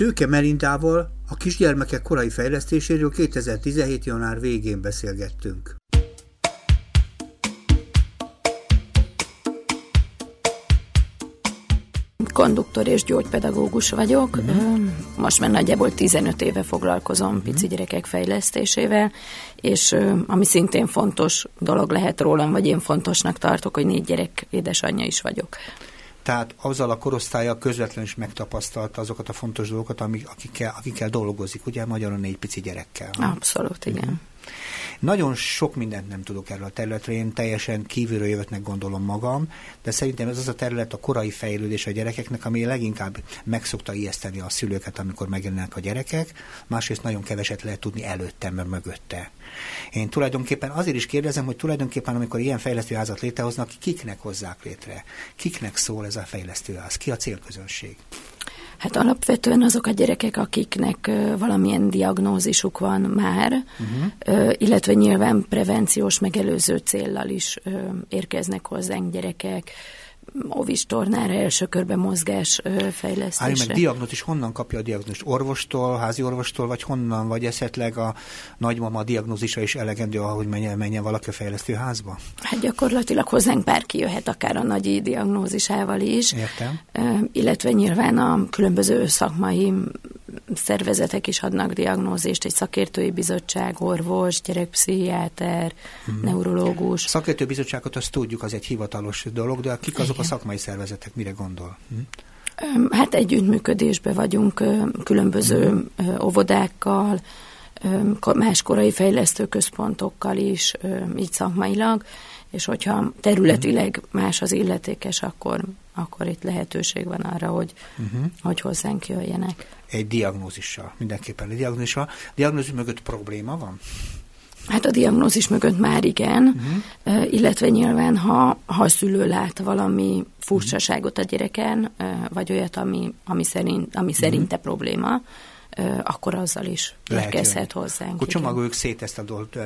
Szőke Melindával a kisgyermekek korai fejlesztéséről 2017. január végén beszélgettünk. konduktor és gyógypedagógus vagyok. Uh-huh. Most már nagyjából 15 éve foglalkozom uh-huh. pici gyerekek fejlesztésével, és ami szintén fontos dolog lehet rólam, vagy én fontosnak tartok, hogy négy gyerek édesanyja is vagyok. Tehát azzal a korosztálya közvetlenül is megtapasztalta azokat a fontos dolgokat, amik, akikkel, akikkel dolgozik, ugye magyarul négy pici gyerekkel. Abszolút, igen. Uh-huh. Nagyon sok mindent nem tudok erről a területről, én teljesen kívülről jövetnek gondolom magam, de szerintem ez az a terület a korai fejlődés a gyerekeknek, ami leginkább megszokta ijeszteni a szülőket, amikor megjelennek a gyerekek, másrészt nagyon keveset lehet tudni előtte, mert mögötte. Én tulajdonképpen azért is kérdezem, hogy tulajdonképpen amikor ilyen fejlesztőházat létrehoznak, kiknek hozzák létre? Kiknek szól ez a fejlesztőház? Ki a célközönség? Hát alapvetően azok a gyerekek, akiknek valamilyen diagnózisuk van már, uh-huh. illetve nyilván prevenciós megelőző céllal is érkeznek hozzánk gyerekek, ovis tornára, első körben mozgás fejlesztésre. Állj meg, diagnózis honnan kapja a diagnózist? Orvostól, házi orvostól, vagy honnan? Vagy esetleg a nagymama diagnózisa is elegendő, ahogy menjen, menjen valaki a fejlesztőházba? Hát gyakorlatilag hozzánk bárki jöhet, akár a nagy diagnózisával is. Értem. Illetve nyilván a különböző szakmai szervezetek is adnak diagnózist, egy szakértői bizottság, orvos, gyerekpszichiáter, uh-huh. neurológus. Szakértői bizottságot azt tudjuk, az egy hivatalos dolog, de kik azok Igen. a szakmai szervezetek, mire gondol? Hm? Hát együttműködésben vagyunk különböző uh-huh. óvodákkal, más korai fejlesztőközpontokkal is, így szakmailag, és hogyha területileg más az illetékes, akkor, akkor itt lehetőség van arra, hogy, uh-huh. hogy hozzánk jöjjenek egy diagnózissal, mindenképpen egy diagnózissal. Diagnózis mögött probléma van? Hát a diagnózis mögött már igen, uh-huh. illetve nyilván, ha, ha a szülő lát valami furcsaságot a gyereken, vagy olyat, ami, ami, szerint, ami uh-huh. szerinte probléma, akkor azzal is érkezhet hozzánk. Akkor csomagoljuk szét ezt a dolgot.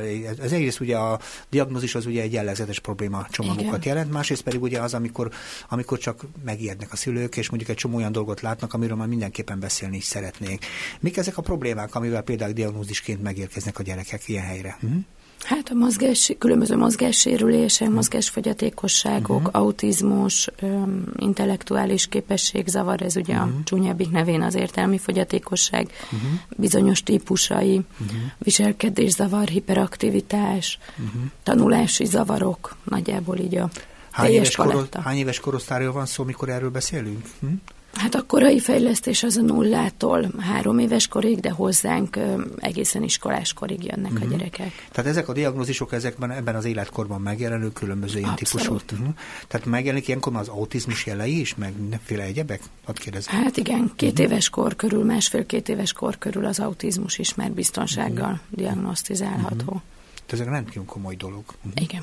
Ez egyrészt ugye a diagnózis az ugye egy jellegzetes probléma csomagokat igen. jelent, másrészt pedig ugye az, amikor, amikor csak megijednek a szülők, és mondjuk egy csomó olyan dolgot látnak, amiről már mindenképpen beszélni is szeretnék. Mik ezek a problémák, amivel például diagnózisként megérkeznek a gyerekek ilyen helyre? Hm? Hát a mozgás, különböző mozgássérülések, hm. mozgásfogyatékosságok, uh-huh. autizmus, um, intellektuális képességzavar, ez ugye uh-huh. a csúnyábbik nevén az értelmi fogyatékosság, uh-huh. bizonyos típusai, uh-huh. viselkedészavar, hiperaktivitás, uh-huh. tanulási zavarok, nagyjából így a hány éves, korosz, hány éves korosztályról van szó, mikor erről beszélünk? Hm? Hát a korai fejlesztés az a nullától három éves korig, de hozzánk egészen iskolás korig jönnek uh-huh. a mhm. gyerekek. Tehát ezek a diagnózisok ezekben ebben az életkorban megjelenő különböző ilyen típusú. Uh-huh. Tehát megjelenik ilyenkor az autizmus jelei is, meg mindenféle egyebek? Hadd kérdezem. Hát igen, két uh-huh. éves kor körül, másfél-két éves kor körül az autizmus is már biztonsággal uh-huh. diagnosztizálható. Uh-huh. Tehát ez egy rendkívül komoly dolog. Uh-huh. Igen.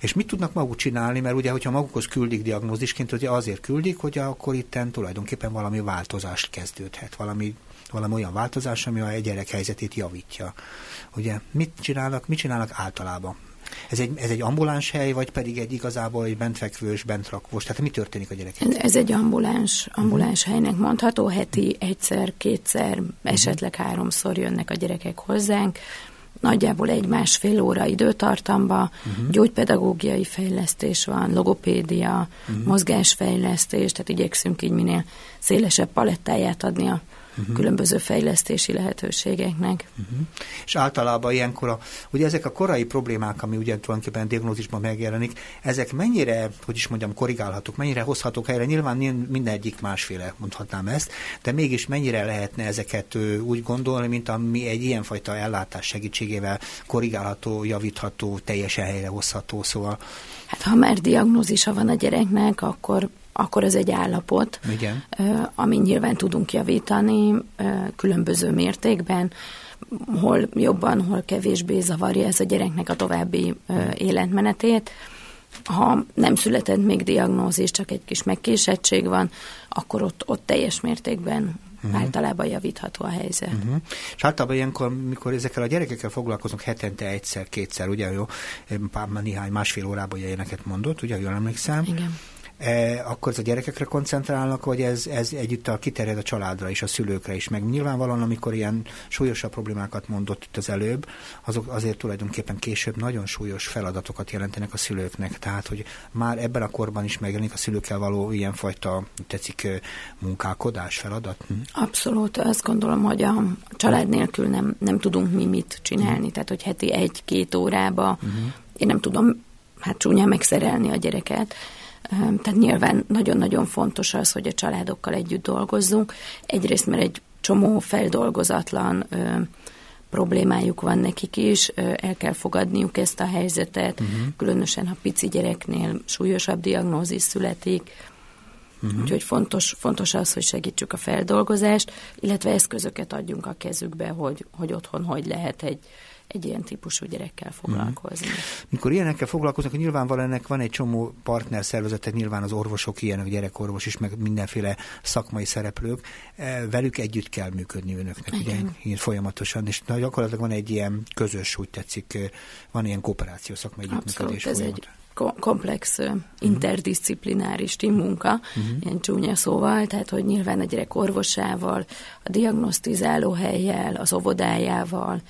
És mit tudnak maguk csinálni, mert ugye, hogyha magukhoz küldik diagnózisként, ugye azért küldik, hogy akkor itten tulajdonképpen valami változást kezdődhet, valami, valami olyan változás, ami a gyerek helyzetét javítja. Ugye mit csinálnak, mit csinálnak általában? Ez egy, ez egy ambuláns hely, vagy pedig egy igazából egy bentfekvős, bentrakvós? Tehát mi történik a gyerekek? Ez egy ambuláns, ambuláns uh-huh. helynek mondható. Heti egyszer, kétszer, esetleg háromszor jönnek a gyerekek hozzánk nagyjából egy-másfél óra időtartamba, uh-huh. gyógypedagógiai fejlesztés van, logopédia, uh-huh. mozgásfejlesztés, tehát igyekszünk így minél szélesebb palettáját adni a uh-huh. különböző fejlesztési lehetőségeknek. Uh-huh. És általában ilyenkor, a, ugye ezek a korai problémák, ami ugye tulajdonképpen a diagnózisban megjelenik, ezek mennyire, hogy is mondjam, korrigálhatók, mennyire hozhatók helyre? Nyilván mindegyik másféle, mondhatnám ezt, de mégis mennyire lehetne ezeket úgy gondolni, mint ami egy ilyenfajta ellátás segítségével korrigálható, javítható, teljesen helyre hozható, szóval. Hát ha már diagnózisa van a gyereknek, akkor akkor ez egy állapot, Igen. ami nyilván tudunk javítani különböző mértékben, hol jobban, hol kevésbé zavarja ez a gyereknek a további életmenetét. Ha nem született még diagnózis, csak egy kis megkésettség van, akkor ott, ott teljes mértékben uh-huh. általában javítható a helyzet. Uh-huh. És általában ilyenkor, mikor ezekkel a gyerekekkel foglalkozunk hetente egyszer, kétszer, ugye jó, pár, néhány, másfél órában ilyeneket mondott, ugye, jól emlékszem? Igen akkor ez a gyerekekre koncentrálnak, vagy ez, ez együtt kiterjed a családra és a szülőkre is. Meg nyilvánvalóan, amikor ilyen súlyosabb problémákat mondott itt az előbb, azok azért tulajdonképpen később nagyon súlyos feladatokat jelentenek a szülőknek. Tehát, hogy már ebben a korban is megjelenik a szülőkkel való ilyenfajta, tetszik, munkálkodás, feladat? Hm? Abszolút. Azt gondolom, hogy a család nélkül nem, nem tudunk mi mit csinálni. Hm. Tehát, hogy heti egy-két órába uh-huh. én nem tudom hát csúnyán megszerelni a gyereket. Tehát nyilván nagyon-nagyon fontos az, hogy a családokkal együtt dolgozzunk. Egyrészt, mert egy csomó feldolgozatlan ö, problémájuk van nekik is, ö, el kell fogadniuk ezt a helyzetet, uh-huh. különösen ha pici gyereknél súlyosabb diagnózis születik, Uh-huh. Úgyhogy fontos, fontos az, hogy segítsük a feldolgozást, illetve eszközöket adjunk a kezükbe, hogy, hogy otthon hogy lehet egy, egy ilyen típusú gyerekkel foglalkozni. Mm. Mikor ilyenekkel foglalkoznak, hogy nyilvánvalóan ennek van egy csomó partner szervezetek, nyilván az orvosok ilyenek, gyerekorvos is, meg mindenféle szakmai szereplők, e, velük együtt kell működni önöknek, Igen. ugye, folyamatosan, és gyakorlatilag van egy ilyen közös, úgy tetszik, van ilyen kooperáció szakmai együttműködés ez folyamat. egy komplex, uh-huh. interdisziplináris munka, uh-huh. ilyen csúnya szóval, tehát hogy nyilván a gyerek orvosával, a diagnosztizáló helyjel, az óvodájával,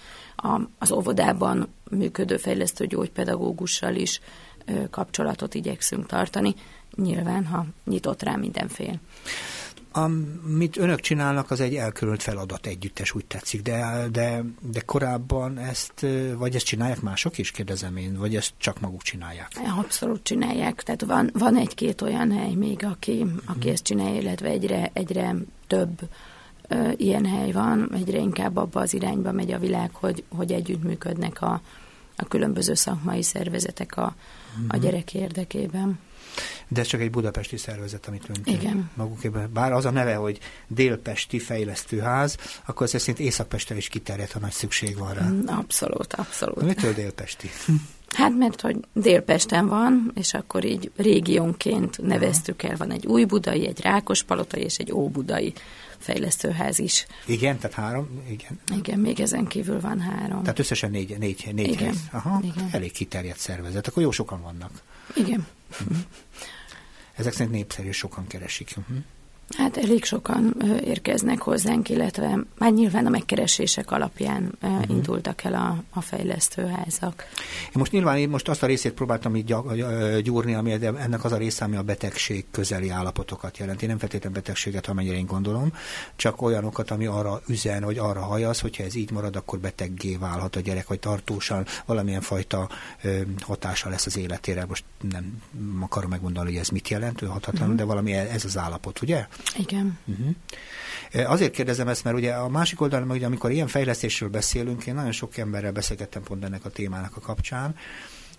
a, az óvodában működő fejlesztő gyógypedagógussal is kapcsolatot igyekszünk tartani, nyilván, ha nyitott rá mindenfél. Amit önök csinálnak, az egy elkülönült feladat együttes, úgy tetszik, de, de, de korábban ezt, vagy ezt csinálják mások is, kérdezem én, vagy ezt csak maguk csinálják? Abszolút csinálják, tehát van, van egy-két olyan hely még, aki, aki hmm. ezt csinálja, illetve egyre, egyre több ilyen hely van, egyre inkább abba az irányba megy a világ, hogy, hogy együttműködnek a, a különböző szakmai szervezetek a, a mhm. gyerek érdekében. De ez csak egy budapesti szervezet, amit ön Igen. magukében. Bár az a neve, hogy Délpesti Fejlesztőház, akkor ez szerint Északpestre is kiterjedt, ha nagy szükség van rá. Mm, abszolút, abszolút. De mitől Délpesti? Hát mert hogy Délpesten van, és akkor így régiónként neveztük el, van egy új budai, egy Rákospalotai és egy óbudai fejlesztőház is. Igen, tehát három? Igen. Igen, még ezen kívül van három. Tehát összesen négy, négy, négy igen, hely. Aha, igen. elég kiterjedt szervezet. Akkor jó sokan vannak. Igen. Ezek szerint népszerű, sokan keresik. Uh-huh. Hát elég sokan érkeznek hozzánk, illetve már nyilván a megkeresések alapján uh-huh. indultak el a, a fejlesztőházak. Én most nyilván én most azt a részét próbáltam így gyúrni, ami ennek az a része, ami a betegség közeli állapotokat jelenti. Én nem feltétlenül betegséget, amennyire én gondolom, csak olyanokat, ami arra üzen, hogy arra hajaz, hogyha ez így marad, akkor beteggé válhat a gyerek, vagy tartósan valamilyen fajta hatása lesz az életére. Most nem akarom megmondani, hogy ez mit jelent, ő hatatlan, uh-huh. de valami ez az állapot, ugye? Igen. Uh-huh. Azért kérdezem ezt, mert ugye a másik oldalon, ugye, amikor ilyen fejlesztésről beszélünk, én nagyon sok emberrel beszélgettem pont ennek a témának a kapcsán,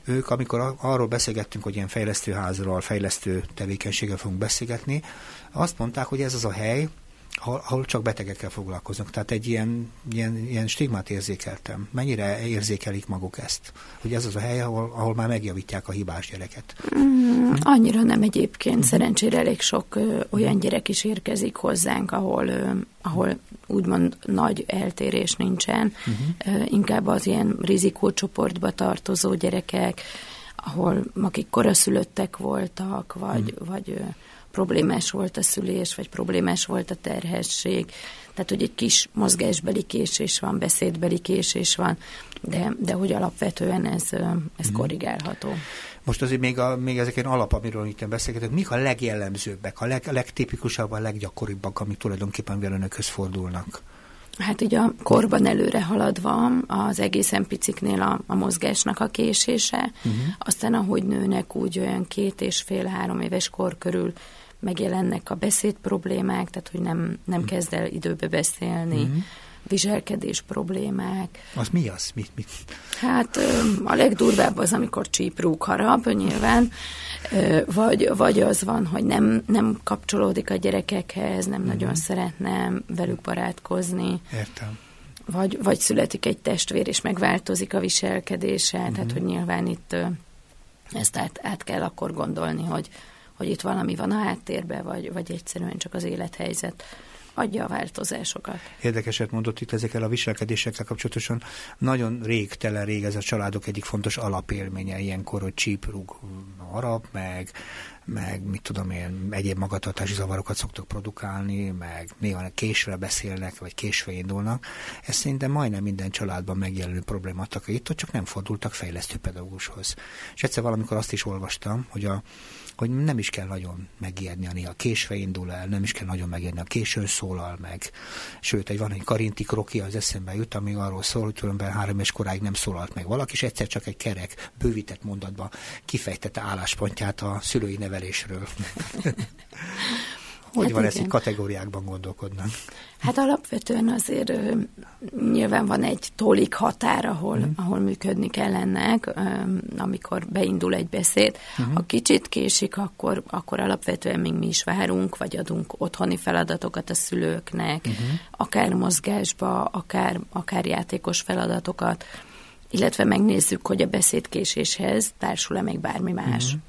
ők, amikor arról beszélgettünk, hogy ilyen fejlesztőházról, fejlesztő tevékenységgel fogunk beszélgetni, azt mondták, hogy ez az a hely, ahol, csak betegekkel foglalkoznak. Tehát egy ilyen, ilyen, ilyen stigmát érzékeltem. Mennyire érzékelik maguk ezt? Hogy ez az a hely, ahol, ahol már megjavítják a hibás gyereket? Mm, annyira nem egyébként. Szerencsére elég sok ö, olyan gyerek is érkezik hozzánk, ahol, ö, ahol úgymond nagy eltérés nincsen. Uh-huh. Ö, inkább az ilyen rizikócsoportba tartozó gyerekek, ahol akik koraszülöttek voltak, vagy, uh-huh. vagy ö, problémás volt a szülés, vagy problémás volt a terhesség, tehát hogy egy kis mozgásbeli késés van, beszédbeli késés van, de, de hogy alapvetően ez, ez mhm. korrigálható. Most azért még, a, még ezek ilyen alap, amiről itt beszélgetünk, mik a legjellemzőbbek, a, leg, a legtipikusabb, a leggyakoribbak, amik tulajdonképpen önökhöz fordulnak? Hát ugye a korban előre haladva az egészen piciknél a, a mozgásnak a késése, uh-huh. aztán ahogy nőnek, úgy olyan két és fél-három éves kor körül megjelennek a beszéd problémák, tehát hogy nem, nem mhm. kezd el időbe beszélni, uh-huh. Viselkedés problémák. Az mi az? Mit, mit? Hát a legdurvább az, amikor csíprúg harap, nyilván, vagy, vagy az van, hogy nem, nem kapcsolódik a gyerekekhez, nem uh-huh. nagyon szeretne velük barátkozni. Értem. Vagy, vagy születik egy testvér, és megváltozik a viselkedése, uh-huh. tehát hogy nyilván itt ezt át, át kell akkor gondolni, hogy, hogy itt valami van a háttérben, vagy, vagy egyszerűen csak az élethelyzet adja a változásokat. Érdekeset mondott itt ezekkel a viselkedésekkel kapcsolatosan. Nagyon rég, tele rég ez a családok egyik fontos alapélménye ilyenkor, hogy csíprug harap, meg meg mit tudom én, egyéb magatartási zavarokat szoktak produkálni, meg néha késve beszélnek, vagy késve indulnak. Ez szerintem majdnem minden családban megjelenő problémát, itt csak nem fordultak fejlesztő pedagógushoz. És egyszer valamikor azt is olvastam, hogy a hogy nem is kell nagyon megijedni, néha késve indul el, nem is kell nagyon megijedni, a későn szólal meg. Sőt, egy van egy karinti kroki az eszembe jut, ami arról szól, hogy tulajdonképpen három és koráig nem szólalt meg valaki, és egyszer csak egy kerek, bővített mondatba kifejtette álláspontját a szülői nevelésről. Hogy hát van igen. ezt, kategóriákban gondolkodnak? Hát alapvetően azért nyilván van egy tolik határ, ahol, uh-huh. ahol működni kell ennek, amikor beindul egy beszéd. Uh-huh. Ha kicsit késik, akkor, akkor alapvetően még mi is várunk, vagy adunk otthoni feladatokat a szülőknek, uh-huh. akár mozgásba, akár, akár játékos feladatokat, illetve megnézzük, hogy a beszédkéséshez társul-e még bármi más. Uh-huh.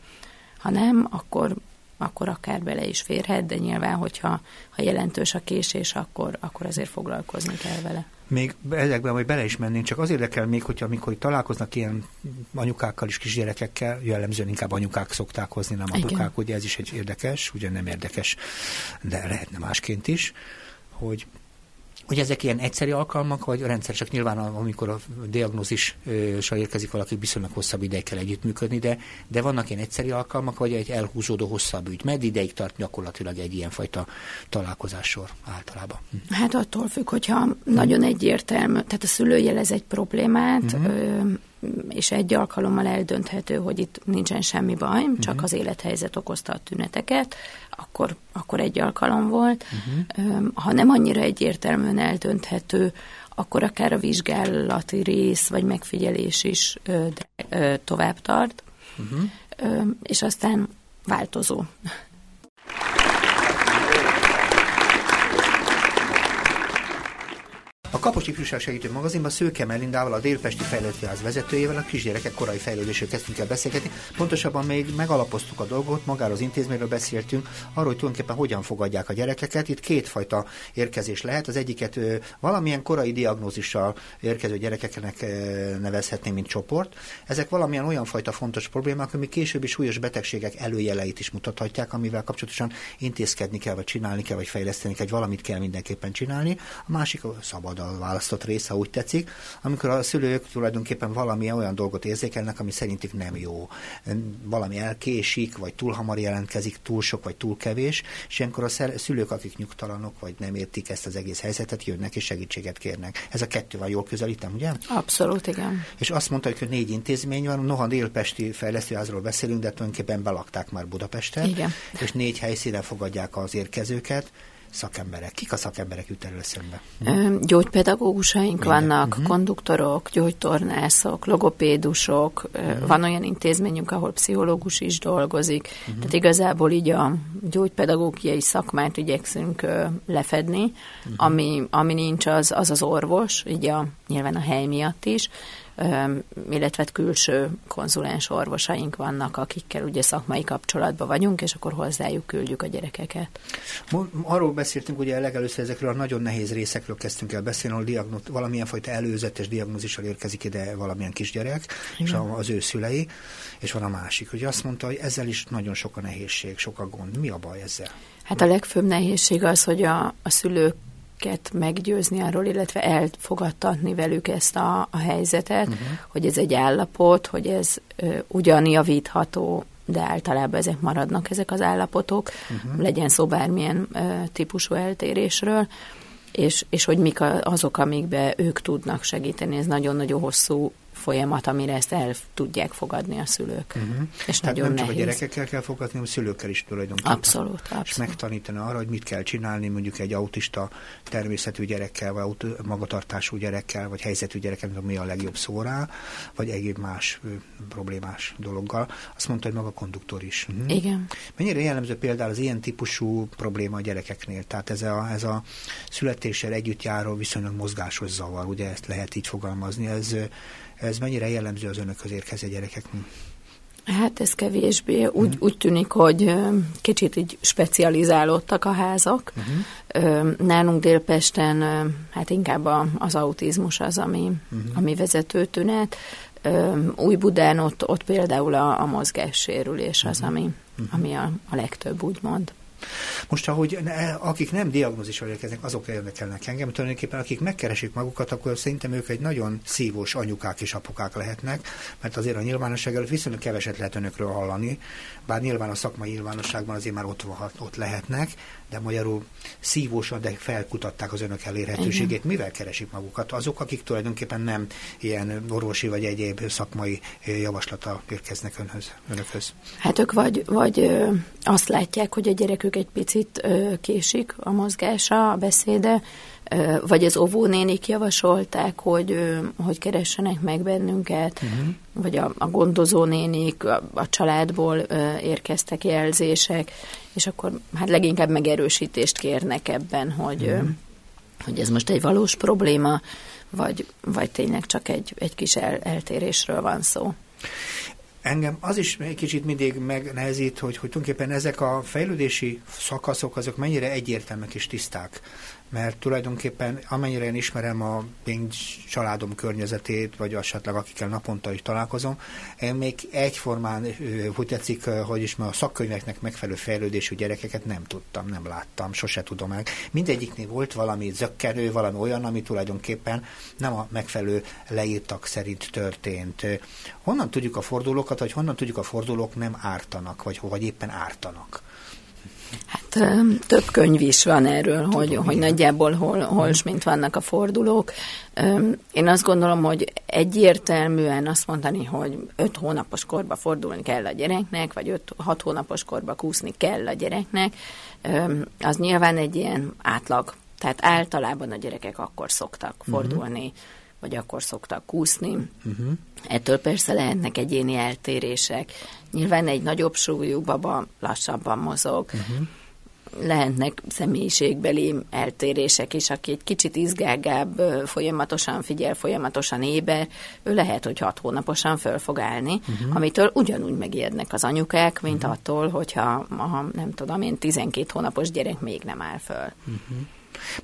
Ha nem, akkor akkor akár bele is férhet, de nyilván, hogyha ha jelentős a késés, akkor, akkor azért foglalkozni kell vele. Még ezekben hogy bele is mennénk, csak az érdekel még, hogyha amikor találkoznak ilyen anyukákkal is kisgyerekekkel, jellemzően inkább anyukák szokták hozni, nem apukák, Igen. ugye ez is egy érdekes, ugye nem érdekes, de lehetne másként is, hogy hogy ezek ilyen egyszeri alkalmak, vagy rendszer, csak nyilván amikor a diagnózissal érkezik valaki, viszonylag hosszabb ideig kell együttműködni, de, de vannak ilyen egyszeri alkalmak, vagy egy elhúzódó hosszabb ügy. Meddig ideig tart gyakorlatilag egy ilyenfajta találkozássor általában? Hát attól függ, hogyha nagyon egyértelmű, tehát a szülő jelez egy problémát, uh-huh és egy alkalommal eldönthető, hogy itt nincsen semmi baj, uh-huh. csak az élethelyzet okozta a tüneteket, akkor, akkor egy alkalom volt. Uh-huh. Ha nem annyira egyértelműen eldönthető, akkor akár a vizsgálati rész vagy megfigyelés is de, tovább tart, uh-huh. és aztán változó. A Kapos Ifjúság Segítő Magazinban Szőke Melindával, a Délpesti Fejlődőház vezetőjével a kisgyerekek korai fejlődésről kezdtünk el beszélgetni. Pontosabban még megalapoztuk a dolgot, magáról az intézményről beszéltünk, arról, hogy tulajdonképpen hogyan fogadják a gyerekeket. Itt kétfajta érkezés lehet. Az egyiket valamilyen korai diagnózissal érkező gyerekeknek nevezhetném, mint csoport. Ezek valamilyen olyan fajta fontos problémák, ami későbbi súlyos betegségek előjeleit is mutathatják, amivel kapcsolatosan intézkedni kell, vagy csinálni kell, vagy fejleszteni kell, vagy valamit kell mindenképpen csinálni. A másik a szabad választott része, úgy tetszik, amikor a szülők tulajdonképpen valamilyen olyan dolgot érzékelnek, ami szerintük nem jó. Valami elkésik, vagy túl hamar jelentkezik, túl sok, vagy túl kevés, és ilyenkor a szülők, akik nyugtalanok, vagy nem értik ezt az egész helyzetet, jönnek és segítséget kérnek. Ez a kettő van jól közelítem, ugye? Abszolút, igen. És azt mondta, hogy négy intézmény van, noha délpesti fejlesztőházról beszélünk, de tulajdonképpen belakták már Budapesten, igen. és négy helyszínen fogadják az érkezőket szakemberek? Kik a szakemberek jut elő eszembe? Gyógypedagógusaink Minden. vannak, uh-huh. konduktorok, gyógytornászok, logopédusok, uh-huh. van olyan intézményünk, ahol pszichológus is dolgozik. Uh-huh. Tehát igazából így a gyógypedagógiai szakmát igyekszünk lefedni, uh-huh. ami, ami nincs, az, az az orvos, így a, nyilván a hely miatt is, illetve külső konzulens orvosaink vannak, akikkel ugye szakmai kapcsolatban vagyunk, és akkor hozzájuk küldjük a gyerekeket. Arról beszéltünk ugye legelőször ezekről a nagyon nehéz részekről kezdtünk el beszélni, ahol diagnóz, valamilyen fajta előzetes diagnózissal érkezik ide valamilyen kisgyerek, Igen. és az ő szülei, és van a másik. Ugye azt mondta, hogy ezzel is nagyon sok a nehézség, sok a gond. Mi a baj ezzel? Hát a legfőbb nehézség az, hogy a, a szülők őket meggyőzni arról, illetve elfogadtatni velük ezt a, a helyzetet, uh-huh. hogy ez egy állapot, hogy ez ö, ugyan javítható, de általában ezek maradnak, ezek az állapotok, uh-huh. legyen szó bármilyen ö, típusú eltérésről, és, és hogy mik azok, amikbe ők tudnak segíteni. Ez nagyon-nagyon hosszú folyamat, amire ezt el tudják fogadni a szülők. Uh-huh. És Tehát nagyon nem csak nehéz. a gyerekekkel kell fogadni, hanem a szülőkkel is tulajdonképpen. Abszolút, abszolút. És megtanítani arra, hogy mit kell csinálni mondjuk egy autista természetű gyerekkel, vagy magatartású gyerekkel, vagy helyzetű gyerekkel, mi a legjobb szó rá, vagy egyéb más ö, problémás dologgal. Azt mondta, hogy maga a konduktor is. Uh-huh. Igen. Mennyire jellemző például az ilyen típusú probléma a gyerekeknél? Tehát ez a, ez a születéssel együtt járó viszonylag mozgásos zavar, ugye ezt lehet így fogalmazni, ez ez mennyire jellemző az önök érkező gyerekeknek? Hát ez kevésbé. Úgy, uh-huh. úgy tűnik, hogy kicsit így specializálódtak a házak. Uh-huh. Nálunk Délpesten hát inkább az autizmus az, ami, uh-huh. ami vezető tünet. Új Budán ott, ott például a, a mozgássérülés az, ami, uh-huh. ami a, a legtöbb, úgymond. Most, ahogy ne, akik nem diagnózisról érkeznek, azok érdekelnek engem. Tulajdonképpen akik megkeresik magukat, akkor szerintem ők egy nagyon szívós anyukák és apukák lehetnek, mert azért a nyilvánosság előtt viszonylag keveset lehet önökről hallani, bár nyilván a szakmai nyilvánosságban azért már ott, ott lehetnek, de magyarul szívósan, de felkutatták az önök elérhetőségét. Igen. Mivel keresik magukat? Azok, akik tulajdonképpen nem ilyen orvosi vagy egyéb szakmai javaslata érkeznek önhöz, önökhöz. Hát ők vagy, vagy azt látják, hogy a gyerekük egy picit ö, késik a mozgása, a beszéde, vagy az óvónénik javasolták, hogy, hogy keressenek meg bennünket, uh-huh. vagy a, a gondozónénik, a, a családból érkeztek jelzések, és akkor hát leginkább megerősítést kérnek ebben, hogy, mm. hogy ez most egy valós probléma, vagy, vagy tényleg csak egy, egy kis el, eltérésről van szó. Engem az is egy kicsit mindig megnehezít, hogy, hogy tulajdonképpen ezek a fejlődési szakaszok, azok mennyire egyértelműek és tiszták mert tulajdonképpen amennyire én ismerem a én családom környezetét, vagy esetleg akikkel naponta is találkozom, én még egyformán, hogy tetszik, hogy is a szakkönyveknek megfelelő fejlődésű gyerekeket nem tudtam, nem láttam, sose tudom meg. Mindegyiknél volt valami zökkenő, valami olyan, ami tulajdonképpen nem a megfelelő leírtak szerint történt. Honnan tudjuk a fordulókat, vagy honnan tudjuk a fordulók nem ártanak, vagy, vagy éppen ártanak? Hát több könyv is van erről, Tudom, hogy, hogy nagyjából hol, hol mint vannak a fordulók. Én azt gondolom, hogy egyértelműen azt mondani, hogy öt hónapos korba fordulni kell a gyereknek, vagy öt, hat hónapos korba kúszni kell a gyereknek, az nyilván egy ilyen átlag. Tehát általában a gyerekek akkor szoktak mhm. fordulni, uh-huh. Vagy akkor szoktak kúszni. Uh-huh. Ettől persze lehetnek egyéni eltérések. Nyilván egy nagyobb súlyú baba lassabban mozog. Uh-huh. Lehetnek személyiségbeli eltérések is, aki egy kicsit izgágább, folyamatosan figyel, folyamatosan éber, ő lehet, hogy hat hónaposan föl fog állni, uh-huh. amitől ugyanúgy megijednek az anyukák, mint uh-huh. attól, hogyha, ha, nem tudom én, 12 hónapos gyerek még nem áll föl. Uh-huh.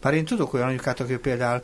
Bár én tudok olyan anyukát, aki például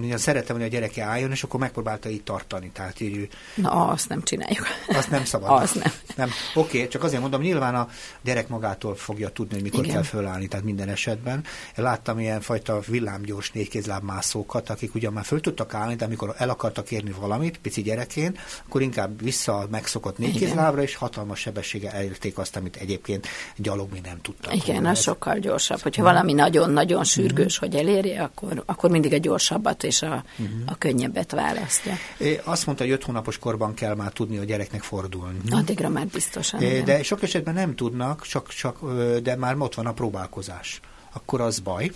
én szerettem, hogy a gyereke álljon, és akkor megpróbálta így tartani. Tehát így, Na, azt nem csináljuk. Azt nem szabad. azt nem. nem. Oké, okay, csak azért mondom, nyilván a gyerek magától fogja tudni, hogy mikor Igen. kell fölállni, tehát minden esetben. Láttam ilyen fajta villámgyors négykézlábmászókat, akik ugyan már föl tudtak állni, de amikor el akartak érni valamit, pici gyerekén, akkor inkább vissza megszokott négykézlábra, és hatalmas sebessége elérték azt, amit egyébként gyalogni nem tudtak. Igen, az sokkal gyorsabb. Hogyha valami nagyon-nagyon sürgős, mm. hogy elérje, akkor, akkor mindig a gyorsabbat és a, uh-huh. a könnyebbet választja. É, azt mondta, hogy öt hónapos korban kell már tudni a gyereknek fordulni. Addigra már biztosan. É, de sok esetben nem tudnak, csak, csak, de már ott van a próbálkozás. Akkor az baj.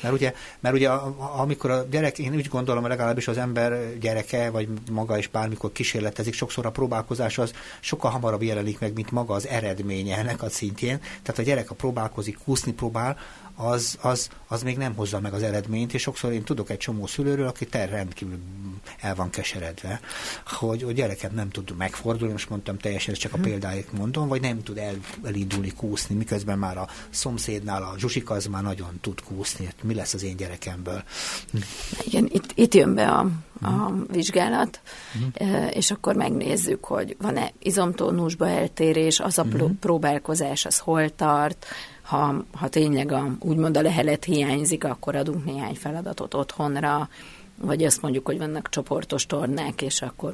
Mert ugye, mert ugye amikor a gyerek, én úgy gondolom, legalábbis az ember gyereke, vagy maga is bármikor kísérletezik, sokszor a próbálkozás az sokkal hamarabb jelenik meg, mint maga az eredménye ennek a szintjén. Tehát a gyerek a próbálkozik, kúszni próbál, az, az, az még nem hozza meg az eredményt, és sokszor én tudok egy csomó szülőről, aki ter rendkívül el van keseredve, hogy a gyereket nem tud megfordulni, most mondtam teljesen, csak a mhm. példáit mondom, vagy nem tud el, elindulni kúszni, miközben már a szomszédnál a Zsusika az már nagyon tud kúszni, hát mi lesz az én gyerekemből. Igen, itt, itt jön be a, a uh-huh. vizsgálat, uh-huh. és akkor megnézzük, hogy van-e izomtónusba eltérés, az a uh-huh. próbálkozás, az hol tart, ha, ha tényleg a, úgymond a lehelet hiányzik, akkor adunk néhány feladatot otthonra, vagy azt mondjuk, hogy vannak csoportos tornák, és akkor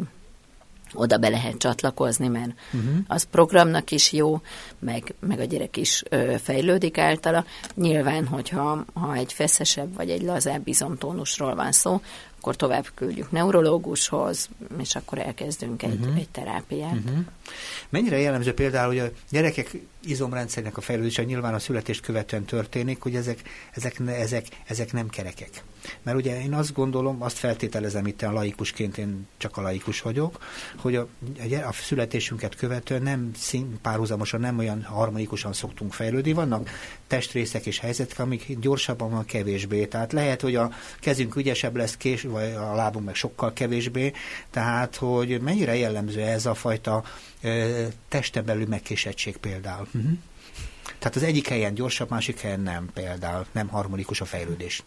oda be lehet csatlakozni, mert uh-huh. az programnak is jó, meg, meg a gyerek is ö, fejlődik általa. Nyilván, hogyha ha egy feszesebb vagy egy lazább izomtónusról van szó, akkor tovább küldjük neurológushoz, és akkor elkezdünk egy, uh-huh. egy terápiát. Uh-huh. Mennyire jellemző például, hogy a gyerekek izomrendszernek a fejlődése nyilván a születést követően történik, hogy ezek, ezek, ezek, ezek nem kerekek. Mert ugye én azt gondolom, azt feltételezem itt a laikusként, én csak a laikus vagyok, hogy a, a születésünket követően nem szín, párhuzamosan, nem olyan harmonikusan szoktunk fejlődni. Vannak testrészek és helyzetek, amik gyorsabban van kevésbé. Tehát lehet, hogy a kezünk ügyesebb lesz kés, vagy a lábunk meg sokkal kevésbé. Tehát, hogy mennyire jellemző ez a fajta testen belül megkésettség például. Uh-huh. Tehát az egyik helyen gyorsabb, másik helyen nem például, nem harmonikus a fejlődés.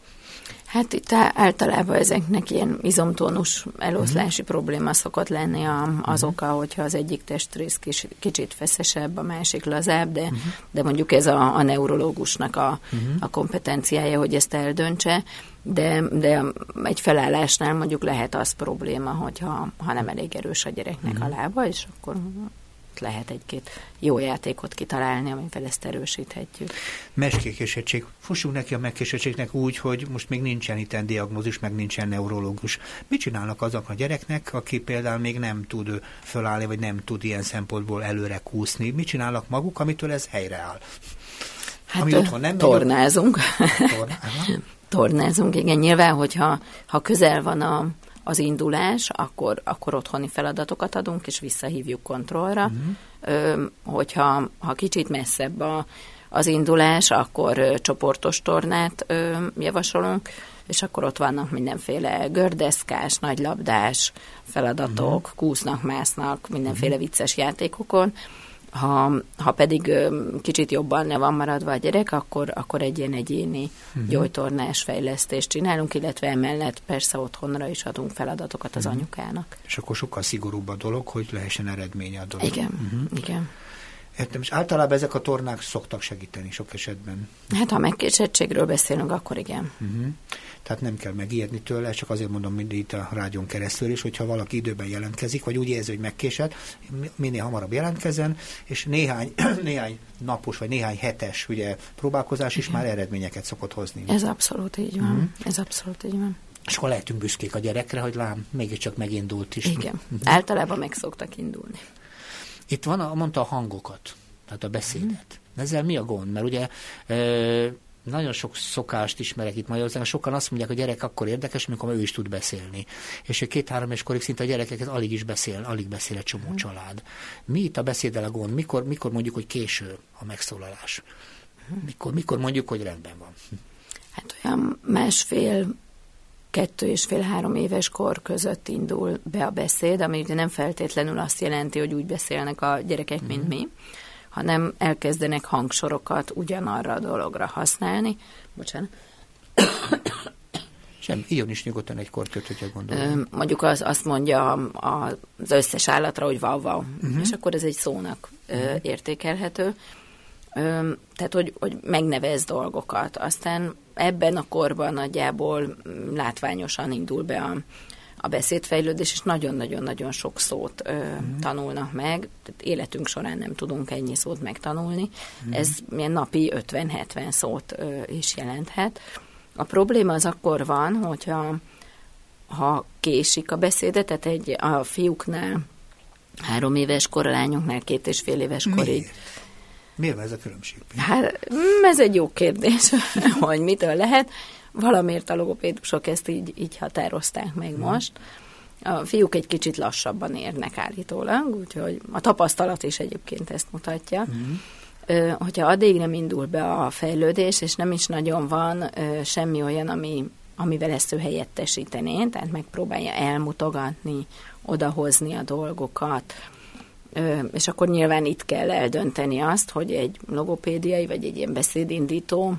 Hát itt általában ezeknek ilyen izomtónus eloszlási uh-huh. probléma szokott lenni a, az uh-huh. oka, hogyha az egyik testrész kis, kicsit feszesebb, a másik lazább, de, uh-huh. de mondjuk ez a, a neurológusnak a, uh-huh. a kompetenciája, hogy ezt eldöntse, de, de egy felállásnál mondjuk lehet az probléma, hogyha ha nem elég erős a gyereknek uh-huh. a lába, és akkor lehet egy-két jó játékot kitalálni, amivel ezt erősíthetjük. Meskékésettség. Fussunk neki a megkésettségnek úgy, hogy most még nincsen itt diagnózis, meg nincsen neurológus. Mit csinálnak azok a gyereknek, aki például még nem tud fölállni, vagy nem tud ilyen szempontból előre kúszni? Mit csinálnak maguk, amitől ez helyreáll? Hát Ami otthon nem tornázunk. Tornázunk. tornázunk, igen. Nyilván, hogyha ha közel van a, az indulás, akkor, akkor otthoni feladatokat adunk, és visszahívjuk kontrollra. Uh-huh. Hogyha ha kicsit messzebb a, az indulás, akkor csoportos tornát javasolunk, és akkor ott vannak mindenféle gördeszkás, nagylabdás feladatok, uh-huh. kúsznak, másznak, mindenféle uh-huh. vicces játékokon, ha, ha pedig kicsit jobban ne van maradva a gyerek, akkor, akkor egy ilyen egyéni uh-huh. gyógytornás fejlesztést csinálunk, illetve emellett persze otthonra is adunk feladatokat az uh-huh. anyukának. És akkor sokkal szigorúbb a dolog, hogy lehessen eredménye a dolog. Igen, uh-huh. igen. Értem, és általában ezek a tornák szoktak segíteni sok esetben. Hát ha megkésettségről beszélünk, akkor igen. Uh-huh tehát nem kell megijedni tőle, csak azért mondom mindig itt a rádión keresztül is, hogyha valaki időben jelentkezik, vagy úgy érzi, hogy megkésett, minél hamarabb jelentkezzen, és néhány, néhány napos, vagy néhány hetes ugye, próbálkozás is Igen. már eredményeket szokott hozni. Ez abszolút így van. Mm. Ez abszolút így van. És akkor lehetünk büszkék a gyerekre, hogy lám, mégiscsak megindult is. Igen. Mm. Általában meg szoktak indulni. Itt van, a, mondta a hangokat, tehát a beszédet. Mm. Ezzel mi a gond? Mert ugye nagyon sok szokást ismerek itt Magyarországon, sokan azt mondják, hogy a gyerek akkor érdekes, amikor ő is tud beszélni. És hogy két-három és korig szinte a gyerekeket alig is beszél, alig beszél egy csomó hmm. család. Mi itt a beszéddel a gond? Mikor, mikor mondjuk, hogy késő a megszólalás? Mikor, mikor mondjuk, hogy rendben van? Hát olyan másfél kettő és fél-három éves kor között indul be a beszéd, ami ugye nem feltétlenül azt jelenti, hogy úgy beszélnek a gyerekek, mint mm. mi, hanem elkezdenek hangsorokat ugyanarra a dologra használni. Bocsánat. Sem, írjon is nyugodtan egy kortyot, hogyha gondolom. Mondjuk az, azt mondja az összes állatra, hogy wow, wow. Uh-huh. És akkor ez egy szónak uh-huh. értékelhető. Tehát, hogy, hogy megnevez dolgokat. Aztán ebben a korban nagyjából látványosan indul be a, a beszédfejlődés, és nagyon-nagyon-nagyon sok szót ö, mm. tanulnak meg. Tehát életünk során nem tudunk ennyi szót megtanulni. Mm. Ez milyen napi 50-70 szót ö, is jelenthet. A probléma az akkor van, hogyha ha késik a beszédet, tehát egy, a fiúknál három éves kor, a lányoknál két és fél éves korig. Miért? Miért ez a különbség? Hát, mm, ez egy jó kérdés, hogy mitől lehet. Valamiért a logopédusok ezt így, így határozták meg mm. most. A fiúk egy kicsit lassabban érnek állítólag, úgyhogy a tapasztalat is egyébként ezt mutatja. Mm. Ö, hogyha addig nem indul be a fejlődés, és nem is nagyon van semmi olyan, ami, amivel ezt ő helyettesítené, tehát megpróbálja elmutogatni, odahozni a dolgokat, és akkor nyilván itt kell eldönteni azt, hogy egy logopédiai vagy egy ilyen beszédindító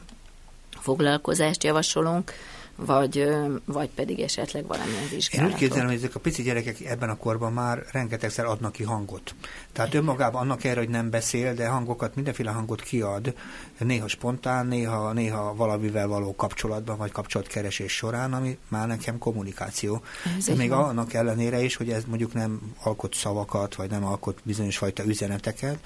foglalkozást javasolunk, vagy, vagy pedig esetleg valamilyen vizsgálatot. Én úgy képzelem, hogy ezek a pici gyerekek ebben a korban már rengetegszer adnak ki hangot. Tehát önmagában annak erre, hogy nem beszél, de hangokat, mindenféle hangot kiad, néha spontán, néha, néha valamivel való kapcsolatban, vagy kapcsolatkeresés során, ami már nekem kommunikáció. Ez de még van. annak ellenére is, hogy ez mondjuk nem alkot szavakat, vagy nem alkot bizonyos fajta üzeneteket,